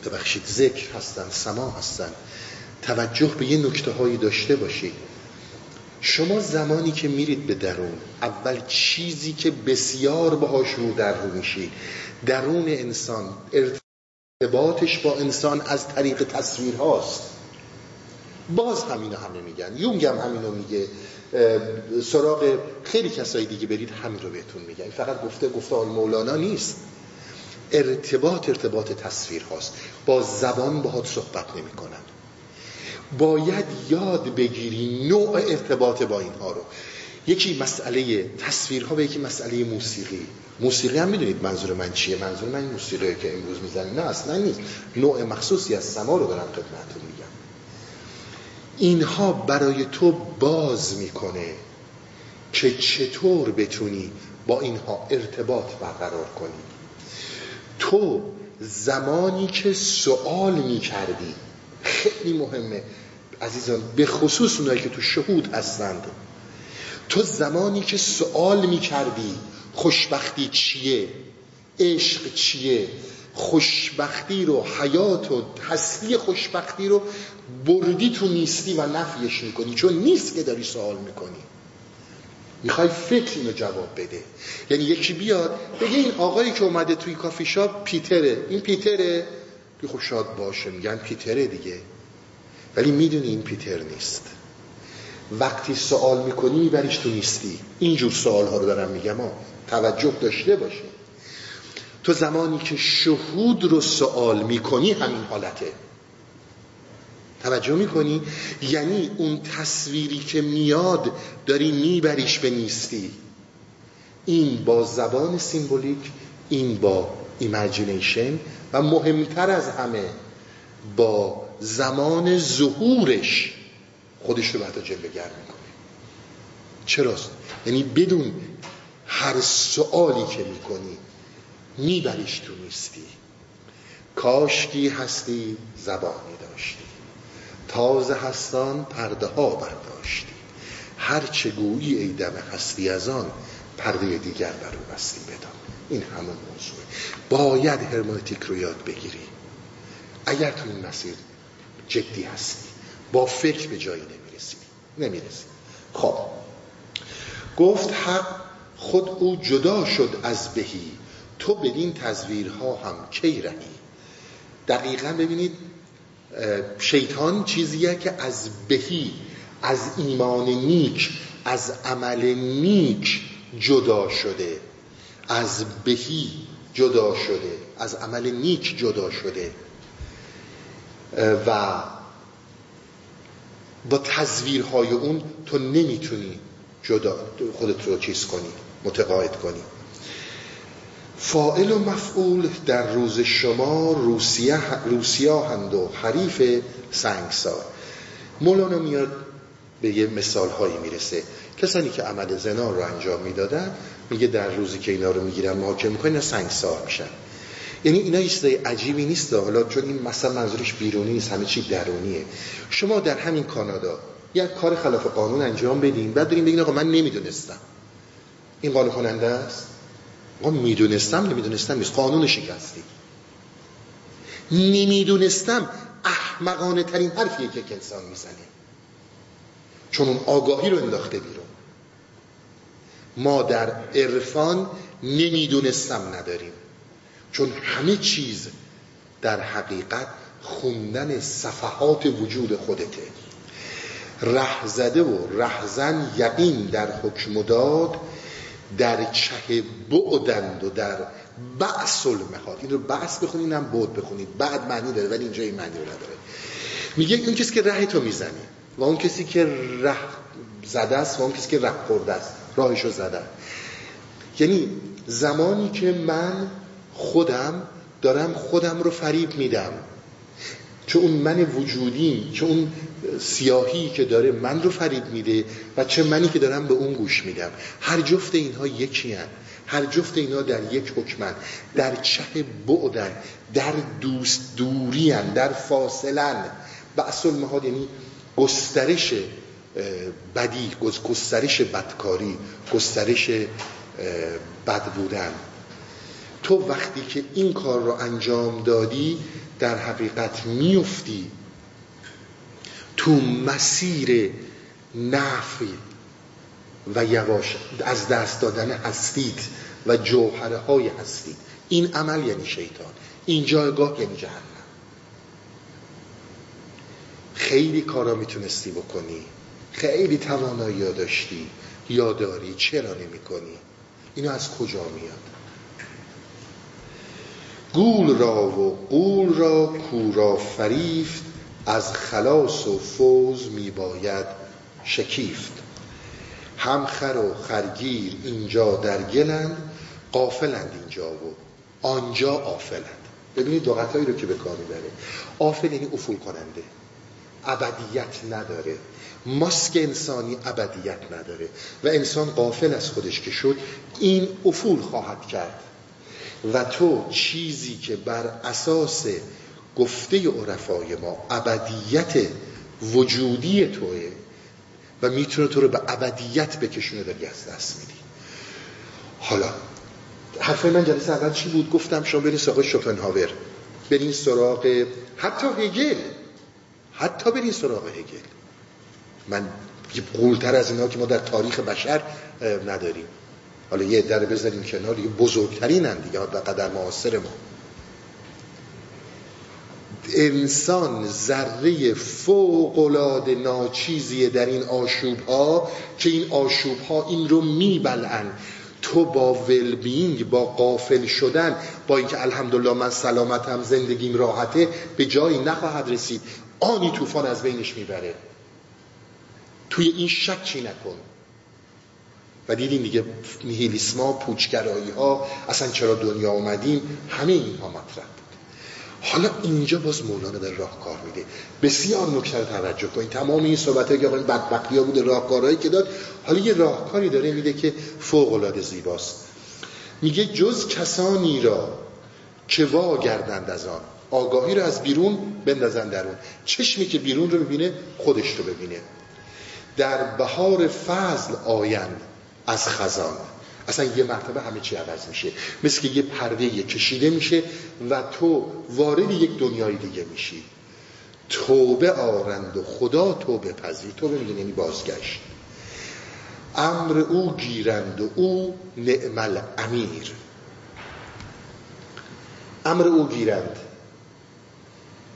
ببخشید ذکر هستن سما هستن توجه به یه نکته هایی داشته باشید شما زمانی که میرید به درون اول چیزی که بسیار باهاش رو در رو میشید درون انسان ارتباطش با انسان از طریق تصویر هاست باز همینو همه میگن. یونگ هم همینو میگه. سراغ خیلی کسایی دیگه برید همین رو بهتون میگن فقط گفته گفته آل مولانا نیست. ارتباط ارتباط تصویر هاست با زبان باهات صحبت نمی‌کنن. باید یاد بگیری نوع ارتباط با اینها رو. یکی مسئله تصویرها و یکی مسئله موسیقی. موسیقی هم می‌دونید منظور من چیه؟ منظور من موسیقی که امروز می‌زنی نه اصلا نیست. نوع مخصوصی از سما رو دارم خدمتتون میگم. اینها برای تو باز می‌کنه که چطور بتونی با اینها ارتباط برقرار کنی. تو زمانی که سوال می‌کردی خیلی مهمه عزیزان به خصوص اونایی که تو شهود هستند. تو زمانی که سوال می‌کردی خوشبختی چیه؟ عشق چیه؟ خوشبختی رو حیات و هستی خوشبختی رو بردی تو نیستی و نفیش می‌کنی. چون نیست که داری سوال می‌کنی. می‌خوای فکر اینو جواب بده. یعنی یکی بیاد بگه این آقایی که اومده توی کافی شاپ پیتره. این پیتره؟ بی خب شاد باشه. میگن پیتره دیگه. ولی می‌دونی این پیتر نیست. وقتی سوال می‌کنی میبریش تو نیستی. اینجور سوال ها رو دارم میگم ها توجه داشته باشه تو زمانی که شهود رو سوال می‌کنی همین حالته. توجه می‌کنی؟ یعنی اون تصویری که میاد داری میبریش به نیستی. این با زبان symbolic این با imagination و مهمتر از همه با زمان ظهورش خودش رو بعدا جلوه گر می‌کنه. چراست؟ یعنی بدون هر سوالی که می‌کنی میبریش تو نیستی. کاشکی هستی زبانی داشتی. تازه هستان پرده ها برداشتی. هر چه گویی ای دم هستی از آن پرده دیگر بر او بستی بدان. این همون موضوعه. باید هرمونتیک رو یاد بگیری. اگر تو این مسیر جدی هستی با فکر به جایی نمی‌رسی. نمی‌رسی. خب. گفت حق خود او جدا شد از بهی. تو بدین تصویرها هم کی رهی؟ دقیقا ببینید شیطان چیزیه که از بهی از ایمان نیک از عمل نیک جدا شده. از بهی جدا شده. از عمل نیک جدا شده. و با تصویرهای اون تو نمی‌تونی جدا خودت رو چیز کنی متقاعد کنی. فائل و مفعول در روز شما روسیه هند و حریف سنگسار. مولانا میاد به یه مثال هایی می‌رسه. کسانی که عمل زنا رو انجام می‌دادن میگه در روزی که اینا رو می‌گیرن محاکمه می‌کنن سنگسار میشن. یعنی اینا چیزای عجیبی نیست حالا چون این مثلا منظورش بیرونی نیست همه چی درونیه. شما در همین کانادا یک کار خلاف قانون انجام بدین بعد بریم بگین آقا من نمی‌دونستم. این قانون کننده است؟ آقا می‌دونستم نمی‌دونستم نیست. قانون شکستی. نمی‌دونستم احمقانه ترین حرفیه که انسان می‌زنه. چون اون آگاهی رو انداخته بیرون. ما در عرفان نمی‌دونستم نداریم. چون همه چیز در حقیقت خوندن صفحات وجود خودته. رهزده و رهزن یقین در حکم داد در چه بعدند و در بعث المهاد. این رو بعث بخونید هم بعد بخونید بعد معنی داره ولی اینجا این معنی رو نداره. میگه اون کسی که ره تو می‌زنه و اون کسی که ره زده است و اون کسی که ره خورده است راهشو زده. یعنی زمانی که من خودم دارم خودم رو فریب میدم چه اون من وجودی چه اون سیاهی که داره من رو فریب میده و چه منی که دارم به اون گوش میدم هر جفت اینها یکی هن. هر جفت اینها در یک حکمن در چه بعدن در دوست دوری هن. در فاصلن بعث المهاد یعنی گسترش بدی گسترش بدکاری گسترش بد بودن تو وقتی که این کار رو انجام دادی در حقیقت میفتی تو مسیر نفی و یواش از دست دادن هستید و جوهره های هستید. این عمل یعنی شیطان. این جایگاه یعنی جهنم. خیلی کارا می‌تونستی بکنی. خیلی توانایی داشتی. یا داری؟ چرا نمی کنی اینو از کجا میاد؟ گول را و قول را کورا فریفت از خلاص و فوز میباید شکیفت. هم خر و خرگیر اینجا در گلند قافلند اینجا و آنجا آفلند. ببینید دو رو که به کار می‌بره. آفل یعنی افول کننده. ابدیت نداره. ماسک انسانی ابدیت نداره. و انسان قافل از خودش که شد این افول خواهد کرد. و تو چیزی که بر اساس گفته عرفای ما ابدیت وجودی توه و می‌تونه تو رو به ابدیت بکشونه داری از دست میدی. حالا حرف من جلسه اول چی بود؟ گفتم شما برین سراغ شوپنهاور. برین سراغ حتی هگل. حتی برین سراغ هگل. من قولتر از اینا که ما در تاریخ بشر نداریم. حالا یه در بذاریم کنار دیگه بزرگترین هم دیگه به قدر معاصر ما. انسان ذره فوق ناچیزیه در این آشوب ها که این آشوب ها این رو میبلن تو با ولبینگ با قافل شدن با اینکه الحمدلله من سلامتم زندگیم راحته به جایی نخواهد رسید. آنی طوفان از بینش می‌بره. توی این شکی نکن. و دیدیم دیگه نیهیلیسما پوچگرایی ها اصلا چرا دنیا اومدیم؟ همه اینها مطرح بود. حالا اینجا باز مولانا در راهکار میده. بسیار نکته توجه کنید. تمام این صحبت که آقای بدبختی ها بوده راهکارهایی که داد حالا یه راهکاری داره میده که فوق العاده زیباست. میگه جز کسانی را که وا گردند از آن آگاهی رو از بیرون بندازن درون. چشمی که بیرون رو ببینه خودش رو ببینه. در بهار فضل آیند. از خزان اصلا یه مرتبه همه چی عوض میشه. مثل که یه پرده کشیده میشه و تو وارد یک دنیای دیگه میشی. توبه آرند و خدا توبه پذیر توبه میگه یعنی بازگشت. امر او گیرند و او نعمل امیر امر او گیرند.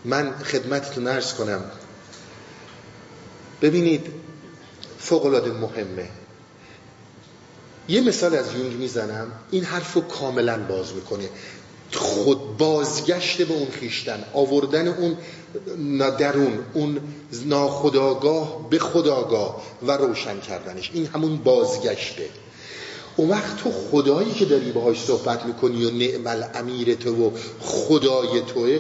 من خدمتتون ارز کنم. ببینید فوق مهمه. یه مثال از یونگ می‌زنم. این حرف رو کاملا باز می‌کنه. خود بازگشت به اون خیشتن آوردن اون درون اون ناخداگاه به خداگاه و روشن کردنش. این همون بازگشته. اون وقت تو خدایی که داری باهاش صحبت می‌کنی و نعمل امیر تو و خدای توه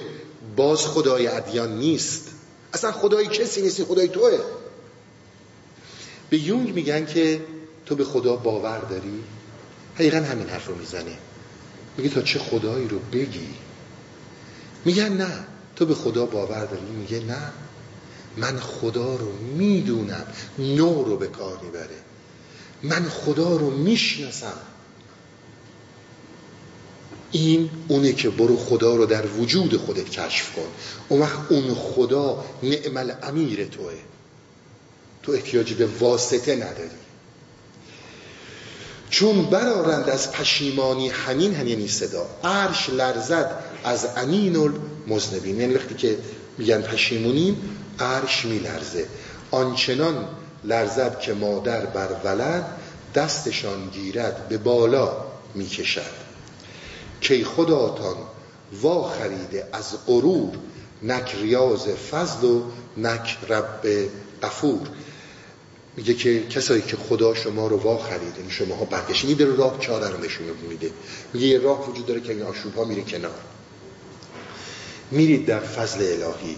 باز خدای ادیان نیست. اصلا خدای کسی نیستی خدای توه. به یونگ میگن که تو به خدا باور داری؟ حقیقا همین حرف رو می‌زنه. میگه تا چه خدایی رو بگی؟ میگن نه. تو به خدا باور داری؟ میگه نه. من خدا رو می‌دونم. نو رو به کار می‌بره. من خدا رو می‌شناسم. این اونه که برو خدا رو در وجود خودت کشف کن. اون وقت اون خدا نعمل امیر توه. تو احتیاجی به واسطه نداری. چون برارند از پشیمانی همین همین صدا. عرش لرزد از انین المزنبین یعنی وقتی که میگن پشیمونیم عرش میلرزه. آنچنان لرزد که مادر بر ولد دستشان گیرد به بالا می‌کشد. کی خداتان وا خریده از غرور نک ریاض فضل و نک رب قفور میگه که کسایی که خدا شما رو وا خرید یعنی شما ها برگشت میده راه چاره رو نشون میده میگه یه راه وجود داره که این آشوب ها میره کنار. میرید در فضل الهی.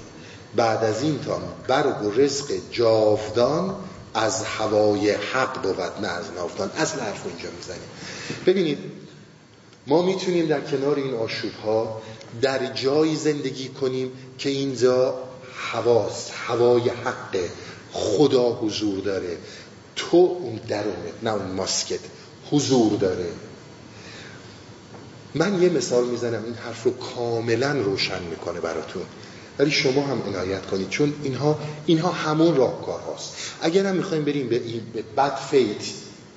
بعد از این تا برگ و رزق جاودان از هوای حق بود نه از ناودان. از حرف اینجا می‌زنیم. ببینید ما می‌تونیم در کنار این آشوب ها در جایی زندگی کنیم که اینجا هواست هوای حق خدا حضور داره. تو اون درونه نه اون ماسکت. حضور داره. من یه مثال می‌زنم این حرف رو کاملا روشن می‌کنه براتون. ولی شما هم عنایت کنید چون اینها اینها همون راهکار هاست. اگر هم می‌خوایم بریم به, به بد فیت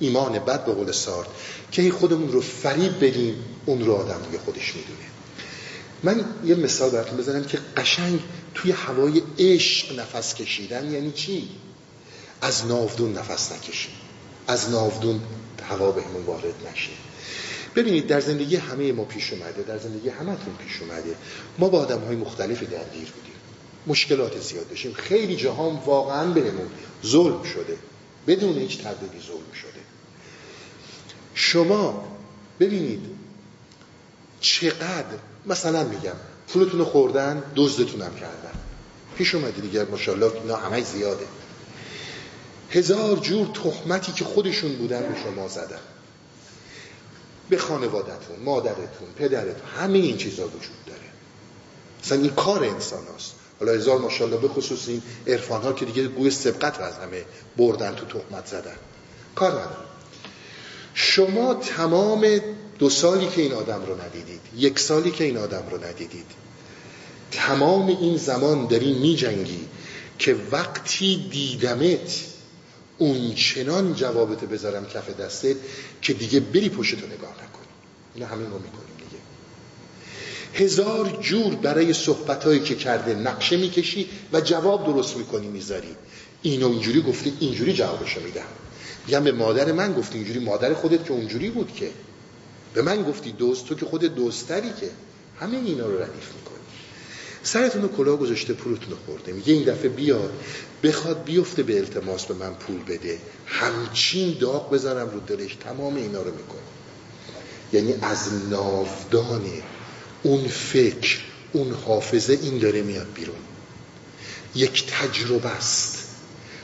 ایمان بد به قول سارت که خودمون رو فریب بدیم اون رو آدم دیگه خودش می‌دونه. من یه مثال براتون بزنم که قشنگ توی هوای عشق نفس کشیدن یعنی چی؟ از ناودون نفس نکشیم. از ناودون هوا بهمون وارد نشه. ببینید در زندگی همه ما پیش اومده در زندگی همتون پیش اومده. ما با آدم های مختلفی درگیر بودیم. مشکلات زیاد داشتیم. خیلی جهان واقعا بهمون ظلم شده. بدون هیچ تردیدی ظلم شده. شما ببینید چقدر مثلا میگم پولتون خوردن دزدتون هم کردن. پیش اومده دیگر ماشاءالله اینا همه زیاده. هزار جور تهمتی که خودشون بودن به شما زدن. به خانوادتون مادرتون پدرتون همه این چیزا وجود داره. مثلا این کار انسان هست. حالا هزار ماشاءالله به خصوص این عرفان ها که دیگه گوی سبقت از همه بردن تو تهمت زدن. کار نداره شما تمام دو سالی که این آدم رو ندیدید یک سالی که این آدم رو ندیدید. تمام این زمان داری می جنگی که وقتی دیدمت اون چنان جوابت بذارم کف دستت که دیگه بری پشتو نگاه نکنی اینو همین رو می‌کنیم دیگه. هزار جور برای صحبتهایی که کرده نقشه می‌کشی و جواب درست می‌کنی می‌ذاری. اینو اینجوری گفتی اینجوری جوابشو میدم. میگم به مادر من گفتی اینجوری مادر خودت که اونجوری بود که. به من گفتی دوست تو که خود دوستری که. همه اینا رو ردیف می‌کنی. سرتون رو کلاه گذاشته پولتون رو خورده. میگه این دفعه بیاد بخواد بیفته به التماس به من پول بده. همچین داغ بزنم رو دلش. تمام اینا رو می‌کنه. یعنی از نافدان اون فکر اون حافظه این داره میاد بیرون. یک تجربه است.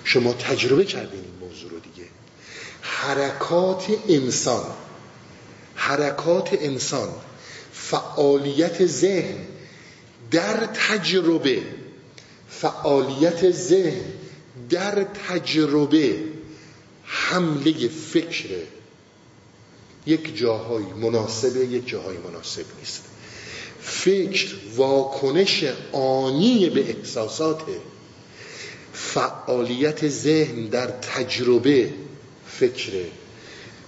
شما تجربه کردین این موضوع رو دیگه. حرکات انسان حرکات انسان فعالیت ذهن در تجربه فعالیت ذهن در تجربه حمله فکر. یک جاهای مناسبه یک جاهای مناسب نیست. فکر واکنش آنی به احساسات فعالیت ذهن در تجربه فکره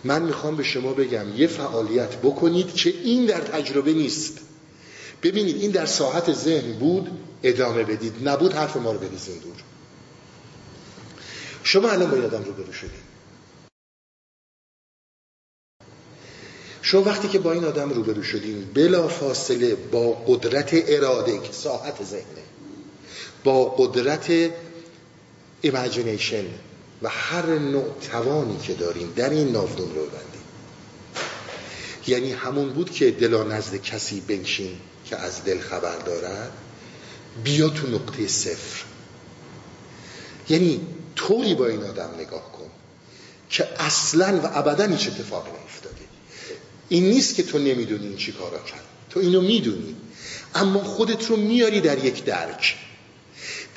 من می‌خوام به شما بگم یه فعالیت بکنید که این در تجربه نیست. ببینید این در ساحت ذهن بود ادامه بدید. نبود حرف ما رو بریزین دور. شما الان با یادم رو برو شدید. شما وقتی که با این آدم روبرو شدیم بلا فاصله با قدرت اراده که ساحت ذهنه با قدرت ایمیجینیشن و هر نوع توانی که داریم در این نافدون رو بندیم یعنی همون بود که دلا نزد کسی بنشین که از دل خبر دارد بیا تو نقطه صفر. یعنی طوری با این آدم نگاه کن که اصلا و ابدا هیچ اتفاقی نیفتاده. این نیست که تو نمی‌دونی این چی کارا کرد تو اینو می‌دونی. اما خودت رو میاری در یک درک.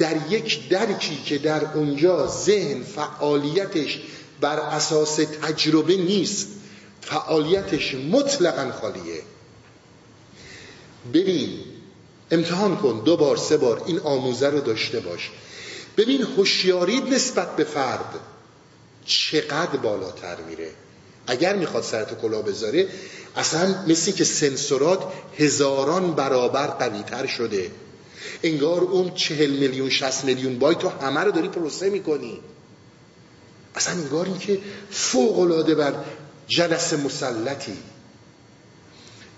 در یک درکی که در اونجا ذهن فعالیتش بر اساس تجربه نیست فعالیتش مطلقا خالیه. ببین امتحان کن دو بار سه بار این آموزه رو داشته باش. ببین هوشیاری نسبت به فرد چقدر بالاتر میره. اگر می‌خواد سرت کلا بذاره اصلا مثل که سنسورات هزاران برابر قویتر شده. انگار اون چهل میلیون شست میلیون بایت تو همه رو داری پروسه می‌کنی. اصلا انگاری که فوق العاده بر جلس مسلطی.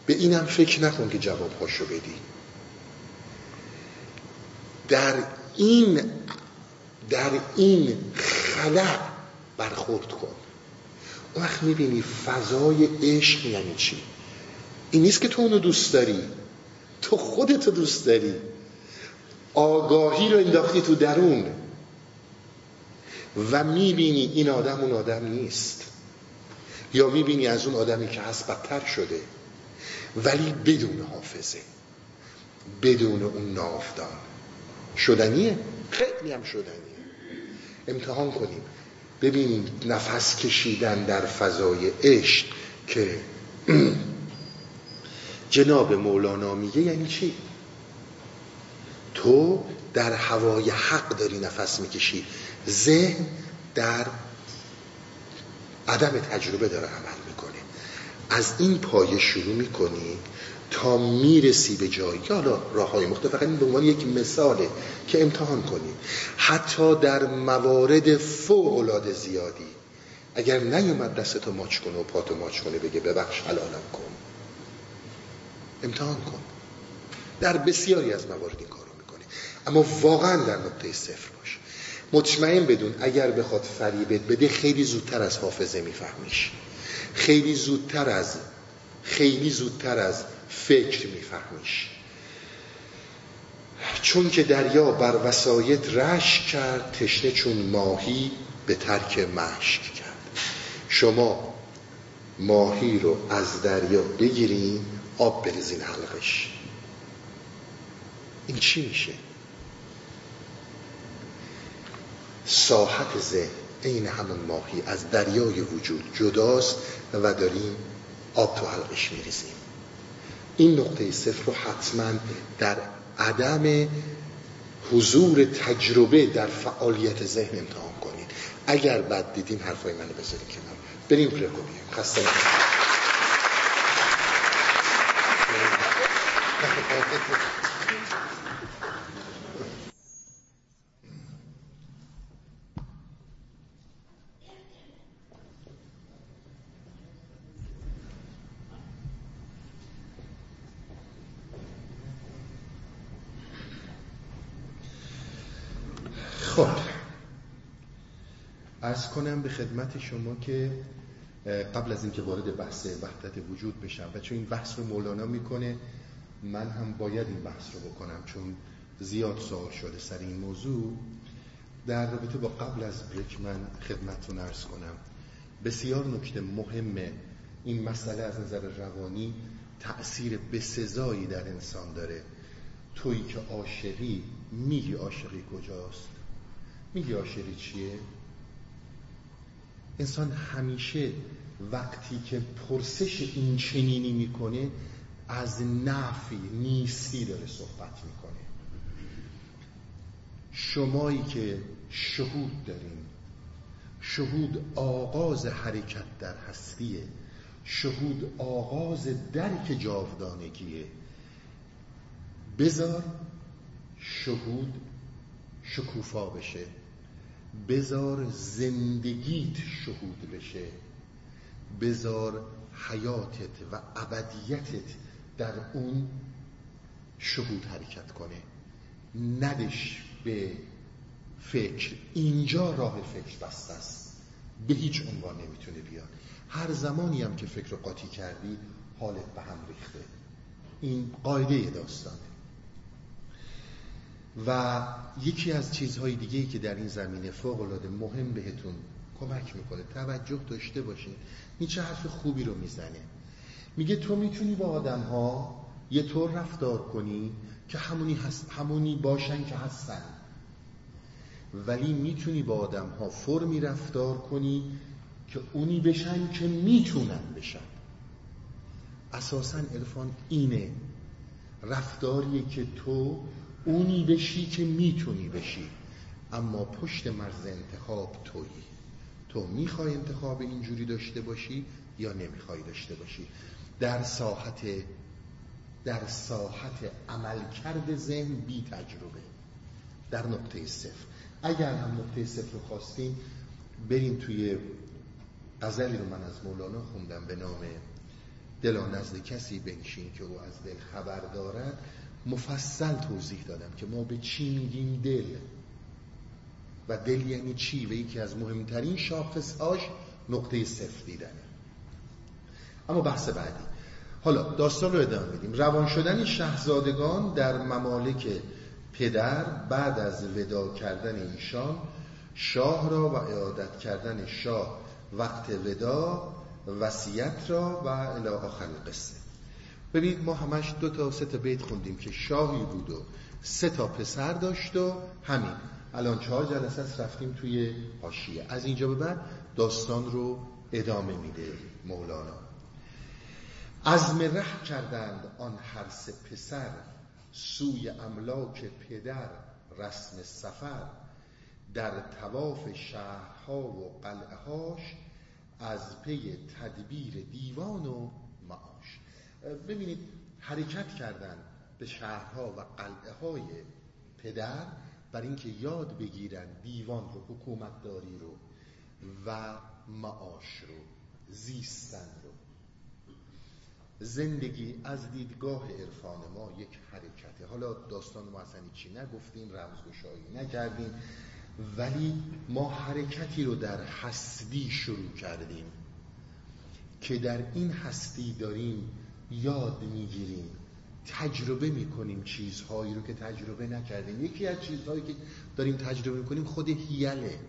به اینم فکر نکن که جواب هاشو بدی. در این در این خلع برخورد کن. اون وقت می‌بینی فضای عشق یعنی چی؟ این نیست که تو اونو دوست داری. تو خودتو دوست داری. آگاهی رو انداختی تو درون و می‌بینی این آدم اون آدم نیست. یا می‌بینی از اون آدمی که هست بدتر شده ولی بدون حافظه بدون اون نافدان شدنیه؟ خیلی هم شدنیه. امتحان کنیم. ببینیم نفس کشیدن در فضای عشق که جناب مولانا میگه یعنی چی؟ تو در هوای حق داری نفس می‌کشی. ذهن در عدم تجربه داره عمل می‌کنه. از این پایه شروع می‌کنی تا می‌رسی به جایی که حالا راه های مختلف فقط این به عنوان یک مثاله که امتحان کنی. حتی در موارد فوق العاده زیادی. اگر نیومد دستتو ماچ کنه و پاتو ماچ کنه بگه ببخش حلالم کن. امتحان کن. در بسیاری از موارد این اما واقعا در نقطه صفر باش. مطمئن بدون اگر بخواد فریبت بده خیلی زودتر از حافظه میفهمیش. خیلی زودتر از خیلی زودتر از فکر میفهمیش. چون که دریا بر وسایت رشک کرد تشنه چون ماهی به ترک مشک کرد. شما ماهی رو از دریا بگیرین آب بریزین حلقش. این چی میشه؟ ساحت ذهن عین همون ماهی از دریای وجود جداست و داریم آب تو حلقش میریزیم. این نقطه صفر رو حتما در عدم حضور تجربه در فعالیت ذهن امتحان کنید. اگر بد دیدین حرفای منو بذارید کنار. بریم پرکو خسته خب از کنم به خدمت شما که قبل از اینکه وارد بحث وحدت وجود بشم و چون این بحث رو مولانا می‌کنه من هم باید این بحث رو بکنم چون زیاد سوال شده سر این موضوع. در رابطه با قبل از بریک من خدمتتون ارز کنم. بسیار نکته مهمه این مسئله از نظر روانی تأثیر بسزایی در انسان داره. تویی که عاشقی میگی عاشقی کجاست؟ میگی عاشقی چیه؟ انسان همیشه وقتی که پرسش این چنینی می‌کنه از نفی نیستی داره صحبت می‌کنه. شمایی که شهود دارین شهود آغاز حرکت در هستیه شهود آغاز درک جاودانگیه. بذار شهود شکوفا بشه. بذار زندگیت شهود بشه. بذار حیاتت و ابدیتت در اون شهود حرکت کنه. ندش به فکر. اینجا راه فکر بسته است. به هیچ عنوان نمی‌تونه بیاد. هر زمانی هم که فکر قاطی کردی حالت به هم ریخته. این قاعده داستانه. و یکی از چیزهای دیگه که در این زمینه فوق العاده مهم بهتون کمک می‌کنه توجه داشته باشین. این چه حرف خوبی رو می‌زنه. میگه تو می‌تونی با آدم ها یه طور رفتار کنی که همونی, هست همونی باشن که هستن. ولی می‌تونی با آدم ها فرمی رفتار کنی که اونی بشن که می‌تونن بشن. اساسا عرفان اینه. رفتاریه که تو اونی بشی که می‌تونی بشی. اما پشت مرز انتخاب تویی. تو می‌خوای انتخاب اینجوری داشته باشی یا نمی‌خوای داشته باشی؟ در ساحت در ساحت عملکرد ذهن بی تجربه. در نقطه صفر. اگر هم نقطه صفر رو خواستیم بریم توی غزلی رو من از مولانا خوندم به نام دلا نزد کسی بنشین که او از دل خبر دارد. مفصل توضیح دادم که ما به چی میگیم دل. و دل یعنی چی؟ و یکی از مهمترین شاخصهاش نقطه صفر دیدنه اما بحث بعدی. حالا داستان رو ادامه میدیم. روان شدن شهزادگان در ممالک پدر بعد از ودا کردن ایشان شاه را و اعادت کردن شاه وقت ودا وصیت را و الی آخر قصه. ببینید ما همش دو تا سه تا بیت خوندیم که شاهی بود و سه تا پسر داشت و همین. الان چهار جلسه است رفتیم توی حاشیه. از اینجا به بعد داستان رو ادامه میده مولانا. از ره کردند آن هر سه پسر سوی املاک پدر رسم سفر. در تواف شهرها و قلعهاش از پی تدبیر دیوان و ببینید حرکت کردن به شهرها و قلعه های پدر بر اینکه یاد بگیرن دیوان رو حکومتداری رو و معاش رو زیستن رو. زندگی از دیدگاه عرفان ما یک حرکته. حالا داستان ما اصلا چی نگفتیم رمزگشایی نکردیم ولی ما حرکتی رو در هستی شروع کردیم که در این هستی داریم یاد می‌گیریم. تجربه می‌کنیم چیزهایی رو که تجربه نکردیم. یکی از چیزهایی که داریم تجربه می‌کنیم خود هیله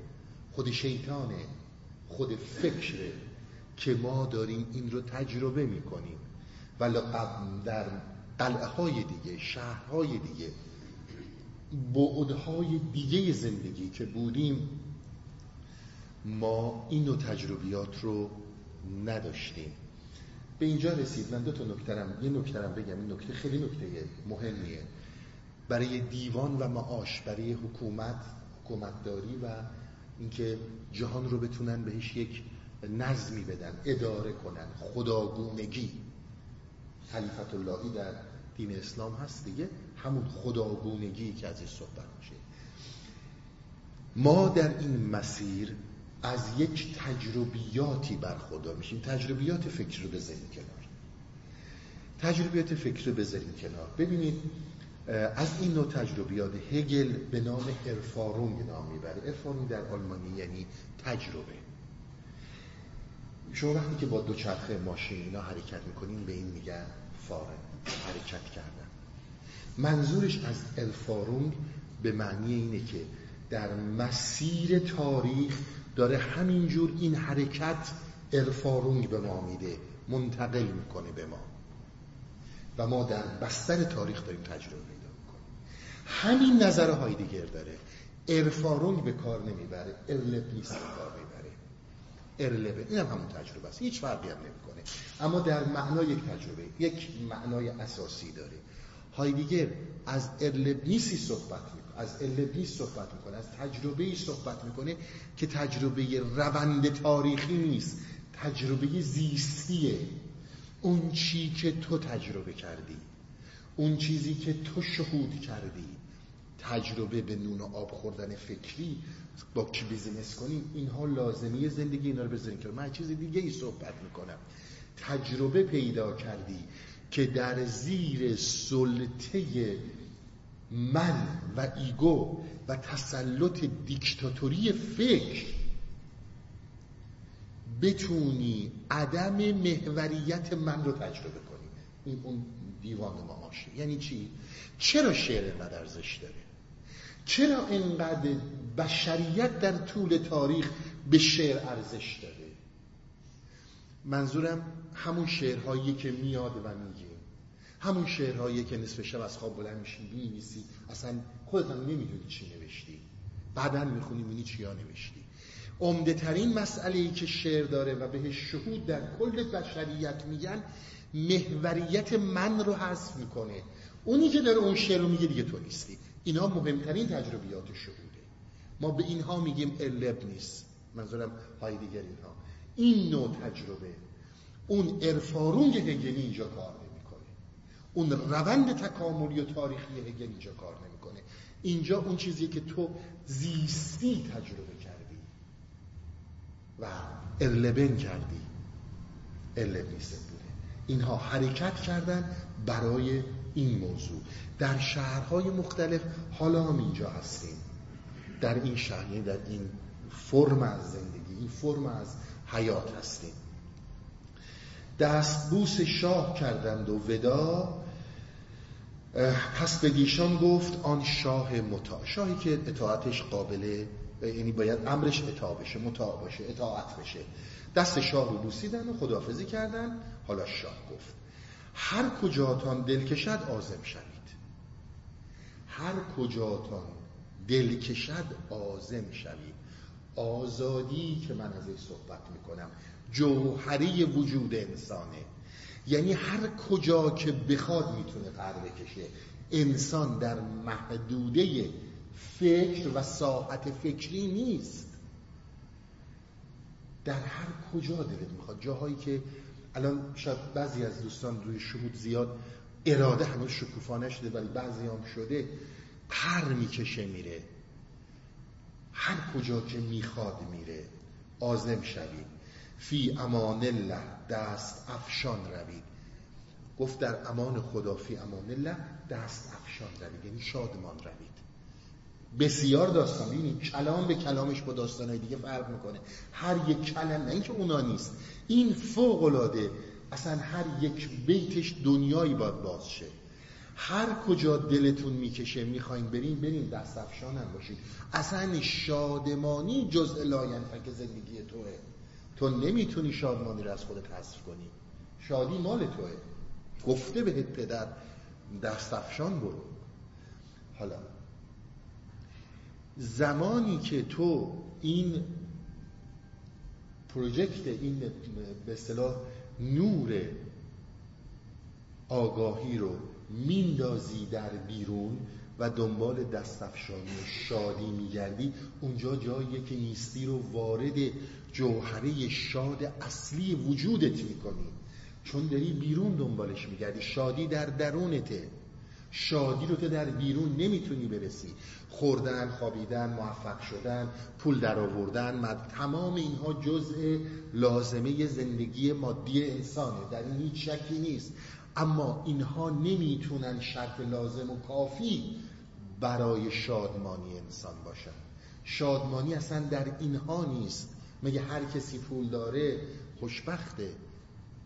خود شیطانه خود فکره که ما داریم این رو تجربه می‌کنیم. ولی در قلعه های دیگه شهرهای دیگه بعدهای دیگه زندگی که بودیم ما این نوع تجربیات رو نداشتیم. به اینجا رسید. من دو تا نکترم یه نکترم بگم. این نکته خیلی نکته مهمیه. برای دیوان و معاش برای حکومت حکومتداری و اینکه جهان رو بتونن بهش یک نظمی بدن اداره کنن. خداگونگی. خلیفت اللهی در دین اسلام هست دیگه. همون خداگونگی که ازش صحبت میشه. ما در این مسیر از یک تجربیاتی برخوردار میشیم. تجربیات فکر رو بذاریم کنار. تجربیات فکر رو بذاریم کنار. ببینید از این نوع تجربیات هگل به نام ارفارونگ نام می‌بره. ارفارونگ در آلمانی یعنی تجربه. شما وقتی که با دوچرخه ماشین اینا حرکت می‌کنین به این میگن فارن. حرکت کردن. منظورش از الفارونگ به معنی اینه که در مسیر تاریخ داره همینجور این حرکت الفارونگ به ما میده منتقل می‌کنه به ما. و ما در بستر تاریخ داریم تجربه پیدا می‌کنیم. همین نظر هایدگر داره. ارفارونگ به کار نمی‌بره ارلپیس به کار می‌بره. ارلبه این هم همون تجربه است. هیچ فرقی هم نمی‌کنه. اما در معنا یک تجربه یک معنای اساسی داره. هایدگر از ارلبنیسی صحبت می‌کنه. از ارلبنیس صحبت می‌کنه از تجربه صحبت می‌کنه که تجربه روند تاریخی نیست تجربه زیستیه. اون چی که تو تجربه کردی اون چیزی که تو شهود کردی تجربه به نون و آب خوردن فکری با کی business کنیم اینها لازمه‌ی زندگی اینا رو بذاریم که من چیز دیگه ای صحبت می‌کنم. تجربه پیدا کردی که در زیر سلطه من و ایگو و تسلط دیکتاتوری فکر بتونی عدم محوریت من رو تجربه کنی این اون دیوان معاشه یعنی چی؟ چرا شعر اینقدر ارزش داره؟ چرا اینقدر بشریت در طول تاریخ به شعر ارزش داره؟ منظورم همون شعرهایی که میاد و میگه همون شعرهایی که نصف شب از خواب بلند میشین می‌نویسی. اصلا خودت هم نمی‌دونی چی نوشتی. بعدا می‌خونی می‌بینی چیا نوشتی. عمده ترین مسئله ای که شعر داره و بهش شهود در کل بشریت میگن محوریت من رو حذف می‌کنه. اونی که داره اون شعر رو میگه دیگه تو نیستی. اینا مهمترین تجربیات شهوده. ما به اینها میگیم الب نیست. منظورم هایدگر اینها. این نوع تجربه. اون ارفارونگ هگلی اینجا کار اون روند تکاملی و تاریخی هگل اینجا کار نمی‌کنه. اینجا اون چیزی که تو زیستی تجربه کردی و ارلبن کردی. ارلبنیسم بوده اینها حرکت کردن برای این موضوع. در شهرهای مختلف حالا هم اینجا هستیم. در این شهر یعنی در این فرم از زندگی این فرم از حیات هستیم. دستبوس شاه کردند و ودا پس به دیشان گفت آن شاه مطاع شاهی که اطاعتش قابله یعنی باید امرش اطاع بشه مطاع باشه اطاعت بشه. دست شاه رو بوسیدن و خدافزی کردن. حالا شاه گفت هر کجاتان دل کشد آزم شوید. هر کجاتان دل کشد آزم شوید. آزادی که من از این صحبت می‌کنم جوهری وجود انسانه. یعنی هر کجا که بخواد می‌تونه پر بکشه. انسان در محدوده فکر و ساعت فکری نیست. در هر کجا دلت می‌خواد. جاهایی که الان شاید بعضی از دوستان روی شهود زیاد اراده هنوز شکوفانه شده ولی بعضی هم شده پر می‌کشه میره. هر کجا که می‌خواد میره. آزم شوید. فی امان الله دست افشان روید. گفت در امان خدا فی امان الله دست افشان روید. یعنی شادمان روید. بسیار داستان. ببینید کلام به کلامش با داستانهای دیگه فرق می‌کنه. هر یک کلم نه اینکه اونا نیست. این فوق العاده اصلا هر یک بیتش دنیایی باید باز شه. هر کجا دلتون می‌کشه می‌خواین بریم بریم دست افشانم باشید. اصلا شادمانی جزء لاینفک زندگی توه. تو نمی‌تونی شادمانی رو از خودت حذف کنی. شادی مال توه. گفته بهت پدر دست افشان برو. حالا زمانی که تو این project این به اصطلاح نور آگاهی رو میندازی در بیرون و دنبال دستفشانی شادی میگردی اونجا جاییه که نیستی رو وارد جوهره شاد اصلی وجودت می‌کنی. چون داری بیرون دنبالش میگردی. شادی در درونته. شادی رو تو در بیرون نمی‌تونی برسی. خوردن خوابیدن موفق شدن پول در آوردن تمام اینها جزء لازمه زندگی مادی انسانه. در این هیچ شکی نیست. اما اینها نمی‌تونن شرط لازم و کافی برای شادمانی انسان باشن. شادمانی اصلا در اینها نیست. مگه هر کسی پول داره خوشبخته؟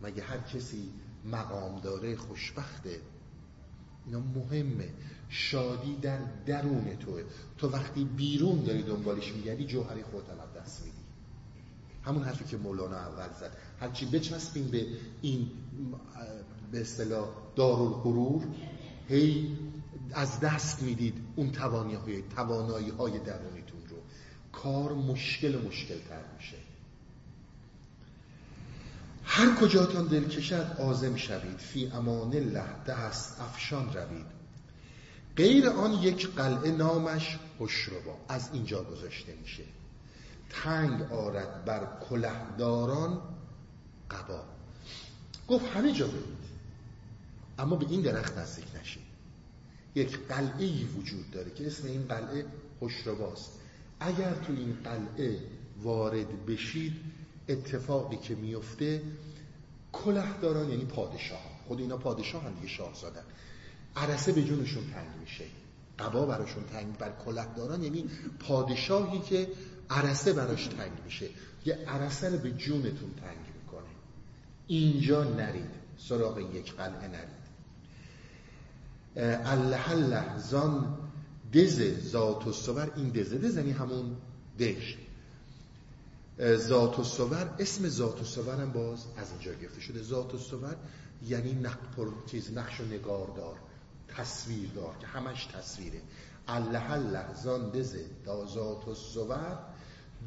مگه هر کسی مقام داره خوشبخته؟ اینا مهمه. شادی در درون توه. تو وقتی بیرون داری دنبالش میگردی جوهری خودت هم دست میدی. همون حرفی که مولانا اول زد. هرچی بچسبیم به این به اصطلاح دارالغرور هی از دست می‌دید اون توانایی های درونیتون. رو کار مشکل مشکل تر میشه. هر کجاتان دل کشد آزم شوید. فی امان الله دست افشان روید. غیر آن یک قلعه نامش هشربا از اینجا گذاشته میشه. تنگ آرد بر کلهداران قبا. گفت همه جا برید اما به این درخت نزدیک نشید یک قلعه ای وجود داره که اسم این قلعه هشرباست اگر تو این قلعه وارد بشید اتفاقی که میفته کلهداران یعنی پادشاه خود اینا پادشاه هم دیگه شاه زادن عرصه به جونشون تنگ میشه. قبا براشون تنگ بر کلهداران یعنی پادشاهی که عرصه براش تنگ میشه. یه عرصه رو به جونتون تنگ می‌کنه. اینجا نرید. سراغ یک قلعه نرید. الله لحظان دز ذات و صور این دزه دز یعنی همون دشت. ذات و صور اسم ذات و صور هم باز از اینجا گرفته شده. ذات و صور یعنی نقپر چیز نقش و نگاردار تصویردار که همش تصویره. الله لحظان دزه دا ذات و صور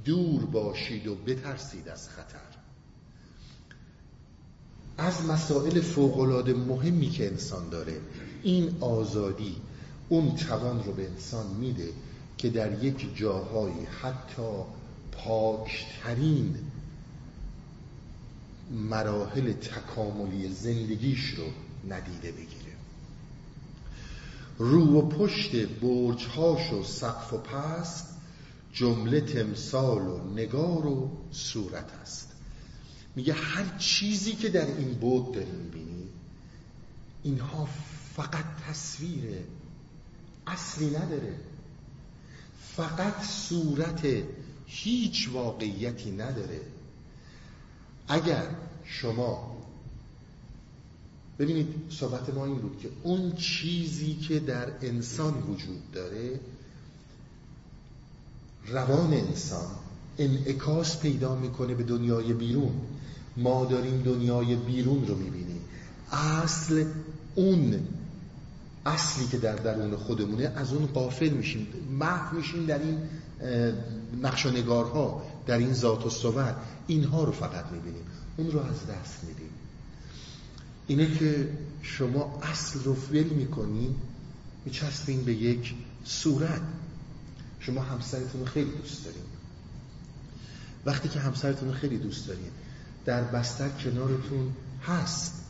دور باشید و بترسید از خطر. از مسائل فوقالعاده مهمی که انسان داره این آزادی اون توان رو به انسان میده که در یک جاهایی حتی پاکترین مراحل تکاملی زندگیش رو ندیده بگیره. رو و پشت برجهاش و سقف و پست جمله تمثال و نگار و صورت است. میگه هر چیزی که در این بود داری می‌بینی اینها فقط تصویره اصلی نداره. فقط صورت هیچ واقعیتی نداره. اگر شما ببینید صحبت ما این بود که اون چیزی که در انسان وجود داره روان انسان انعکاس پیدا می‌کنه به دنیای بیرون. ما داریم دنیای بیرون رو می‌بینیم. اصل اون اصلی که در درون خودمونه از اون قافل میشیم. محو میشیم در این نقش و نگارها در این ذات و صور اینها رو فقط می‌بینیم. اون رو از دست میدیم. اینه که شما اصل رو فیل می‌کنین میچسبین به یک صورت. شما همسرتون رو خیلی دوست دارین. وقتی که همسرتون رو خیلی دوست دارین در بستر کنارتون هست.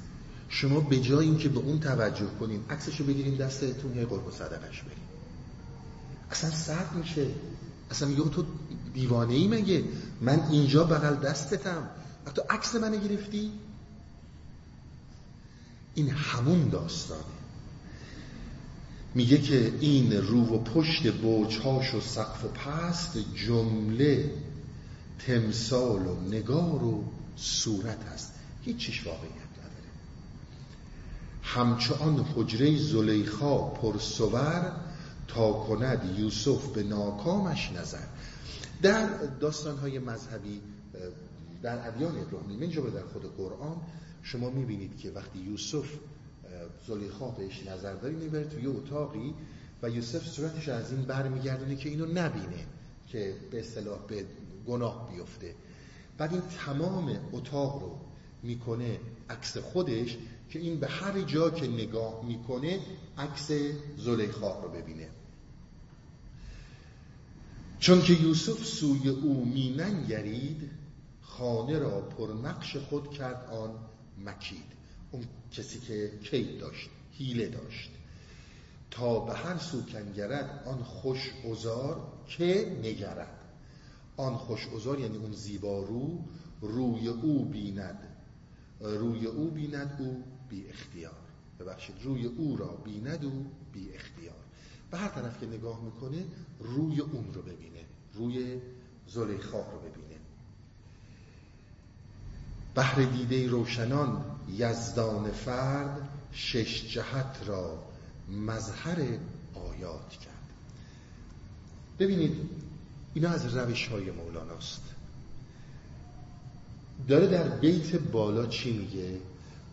شما به جای اینکه به اون توجه کنین عکسش رو بگیرین دستتون یه قرب و صدقش برین اصلا سرد میشه. اصلا میگه تو دیوانه ای مگه؟ من اینجا بغل دستتم. تو عکس منو گرفتی؟ این همون داستانه. میگه که این رو و پشت بوچهاش و سقف و پست جمله تمثال و نگار و صورت هست. هیچ چیش واقعیت نداره همچنان حجره زلیخا پرسور تا کند یوسف به ناکامش نظر. در داستانهای مذهبی در ادیان ابراهیمی جا در خود قرآن شما می‌بینید که وقتی یوسف زلیخا بهش نظر داری می‌بره توی اتاقی و یوسف صورتش از این برمیگردونه که اینو نبینه که به اصطلاح به گناه بیفته. بعد این تمام اتاق رو می‌کنه عکس خودش که این به هر جا که نگاه می‌کنه عکس زلیخا رو ببینه. چون که یوسف سوی او میننگرید خانه را پر نقش خود کرد آن مکید. اون کسی که کید داشت هیله داشت. تا به هر سو کنگرد آن خوش ازار که نگرد. آن خوش ازار یعنی اون زیبا رو روی او بیند. روی او بیند او بی اختیار. ببخشید روی او را بیند او بی اختیار. به هر طرف که نگاه می‌کنه روی اون رو ببینه روی زلیخا رو ببینه. بحر دیده روشنان یزدان فرد شش جهت را مظهر آیات کرد. ببینید اینا از روش های مولاناست. داره در بیت بالا چی میگه؟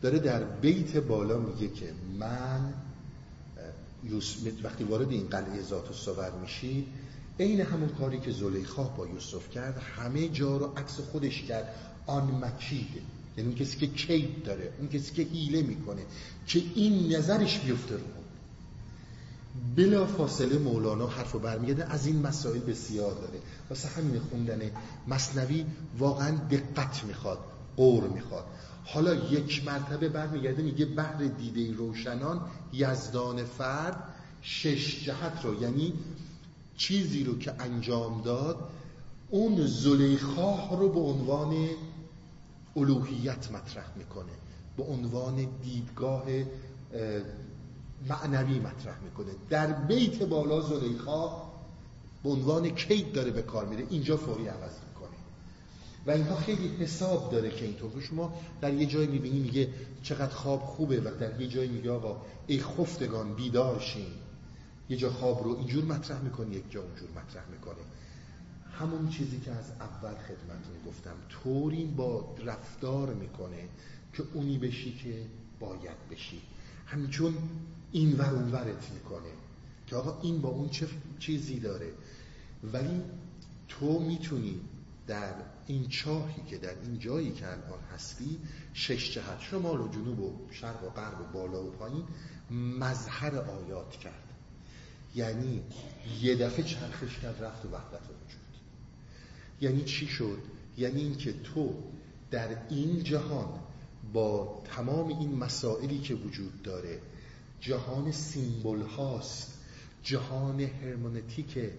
داره در بیت بالا میگه که من وقتی وارد این قلعه ذات و صور میشی عین همون کاری که زلیخا با یوسف کرد همه جا رو عکس خودش کرد. آن مکیده یعنی اون کسی که کید داره اون کسی که حیله می‌کنه که این نظرش بیفته رو. بلا فاصله مولانا حرف برمیگرده از این مسائل بسیار داره. واسه همین خوندن مصنوی واقعا دقت می‌خواد قور می‌خواد. حالا یک مرتبه برمیگرده میگه بحر دیده روشنان یزدان فرد شش جهت رو یعنی چیزی رو که انجام داد اون زلیخاه رو به عنوان الوهیت مطرح می‌کنه به عنوان دیدگاه معنوی مطرح می‌کنه. در بیت بالا زلیخا به عنوان کید داره به کار میره. اینجا فوری عوض و اینها خیلی حساب داره که اینطور. شما در یه جای می‌بینی میگه چقدر خواب خوبه و در یه جای میگه آقا ای خفتگان بیدار شین. یه جا خواب رو اینجور مطرح می‌کنه یک جا اونجور مطرح می‌کنه همون چیزی که از اول خدمتون گفتم. طوری با رفتار می‌کنه که اونی بشی که باید بشی. همچون این ور اون ورت می‌کنه که آقا این با اون چه چیزی داره؟ ولی تو می‌تونی در این چاهی که در این جایی که الان هستی شش جهت شمال و جنوب و شرق و غرب و بالا و پایین مظهر آیات کرد یعنی یه دفعه چرخش کرد رفت و وحدت وجود یعنی چی شد؟ یعنی اینکه تو در این جهان با تمام این مسائلی که وجود داره جهان سیمبل هاست جهان هرمونتیکه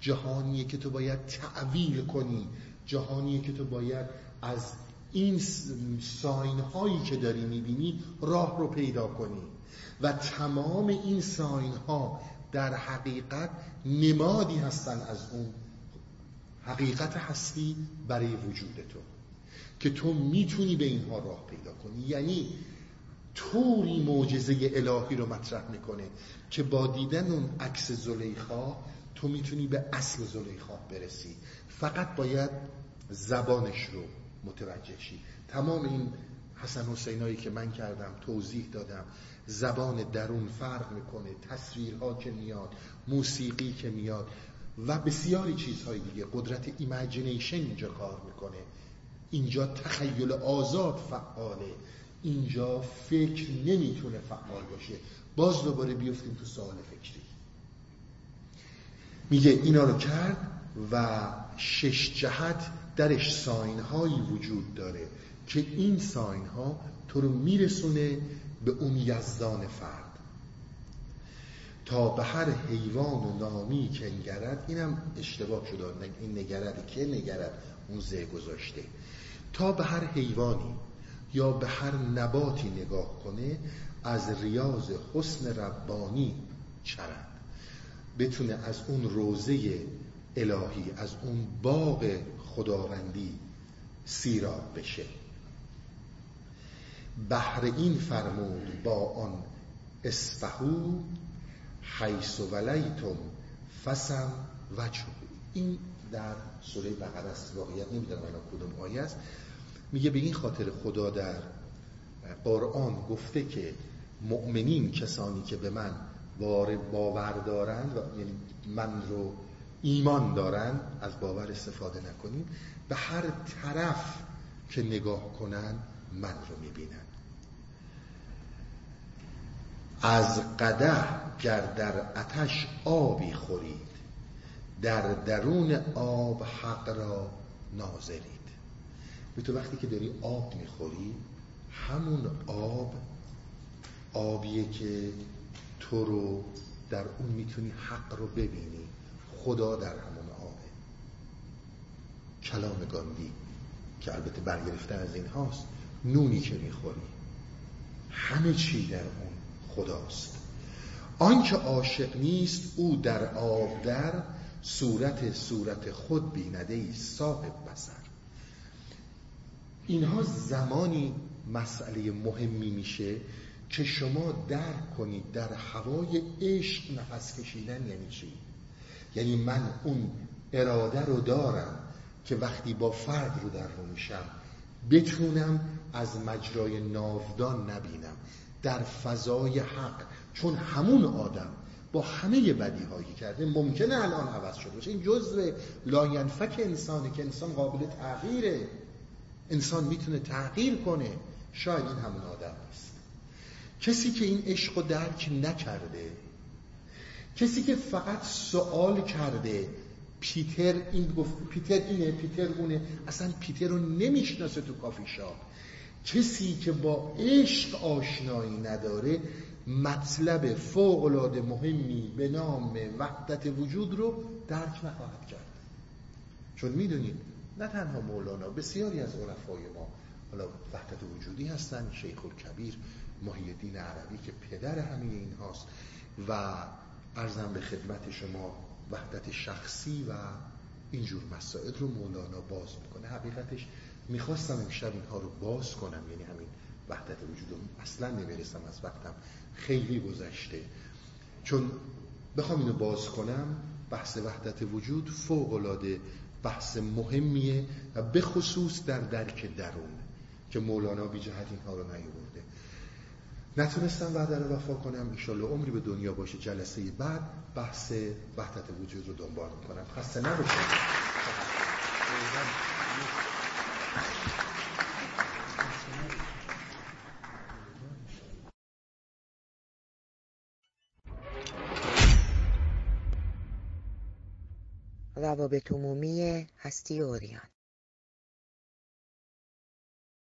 جهانیه که تو باید تعویل کنی جهانیه که تو باید از این ساین هایی که داری می‌بینی راه رو پیدا کنی. و تمام این ساین ها در حقیقت نمادی هستن از اون حقیقت هستی برای وجود تو که تو می‌تونی به اینها راه پیدا کنی. یعنی طوری معجزه الهی رو مطرح می‌کنه که با دیدن اون عکس زلیخا تو می‌تونی به اصل زلیخا برسی. فقط باید زبانش رو متوجه شی. تمام این حسن حسینایی که من کردم توضیح دادم. زبان درون فرق می‌کنه تصویرها که میاد موسیقی که میاد و بسیاری چیزهای دیگه. قدرت imagination اینجا کار می‌کنه. اینجا تخیل آزاد فعاله. اینجا فکر نمی‌تونه فعال باشه. باز دوباره بیفتیم تو سوال فکری. میگه اینا رو کرد و شش جهت درش ساین هایی وجود داره که این ساین ها تو رو میرسونه به اون یزدان فرد. تا به هر حیوان و نامی که نگرد اینم اشتباه شده این نگرد که نگرد؟ اون زه گذاشته. تا به هر حیوانی یا به هر نباتی نگاه کنه از ریاض حسن ربانی چرد بتونه از اون روزه الهی از اون باغ خداوندی سیراب بشه. بهر این فرمود با آن اسفهو حیث ولیتم فسم وجه این در سوره بقره است واقعیت نمی‌دونم الان کدوم آیه است. میگه به این خاطر خدا در قرآن گفته که مؤمنین کسانی که به من باور دارند و یعنی من رو ایمان دارند از باور استفاده نکنیم به هر طرف که نگاه کنن من رو می‌بینن. از قده گر در اتش آبی خورید در درون آب حق را ناظرید. به تو وقتی که داری آب می‌خوری همون آب آبیه که تو رو در اون می‌تونی حق رو ببینی. خدا در همون آبه کلام گاندی که البته برگرفته از این هاست نونی که می‌خوری. همه چی در اون خداست. آنکه عاشق نیست او در آب در صورت صورت خود بینده ای صاحب بسر اینها زمانی مسئله مهمی میشه که شما درک کنید در هوای عشق نفس کشیدن یعنی چی؟ یعنی من اون اراده رو دارم که وقتی با فرد رو در رو میشم بتونم از مجرای ناودان نبینم در فضای حق. چون همون آدم با همه بدی هایی کرده ممکنه الان عوض شده باشه. این جزء لاینفک انسانه که انسان قابل تغییره. انسان می‌تونه تغییر کنه. شاید این همون آدم است کسی که این عشق رو درک نکرده کسی که فقط سوال کرده پیتر این گفت پیتر اینه پیتر اونه اصلا پیتر رو نمی‌شناسه تو کافی شاپ. کسی که با عشق آشنایی نداره مطلب فوق العاده مهمی به نام وحدت وجود رو درک نخواهد کرد. چون می‌دونید نه تنها مولانا بسیاری از عرفای ما حالا وحدت وجودی هستن شیخ الکبیر محی الدین عربی که پدر همه این هاست و ارزم به خدمت شما وحدت شخصی و اینجور مسائل رو مولانا باز می‌کنه. حقیقتش می‌خواستم امشب اینها رو باز کنم یعنی همین وحدت وجود اصلا نمی‌رسم از وقتم خیلی گذشته. چون بخوام اینو باز کنم بحث وحدت وجود فوق العاده بحث مهمیه و به خصوص در درک درون که مولانا بی جهت اینها رو نیورده نتونستم وعده رو وفا کنم. ایشالله عمری به دنیا باشه. جلسه بعد بحث وحدت وجود رو دنبال می‌کنم. خسته نباشید. روابط عمومی هستی اوریان.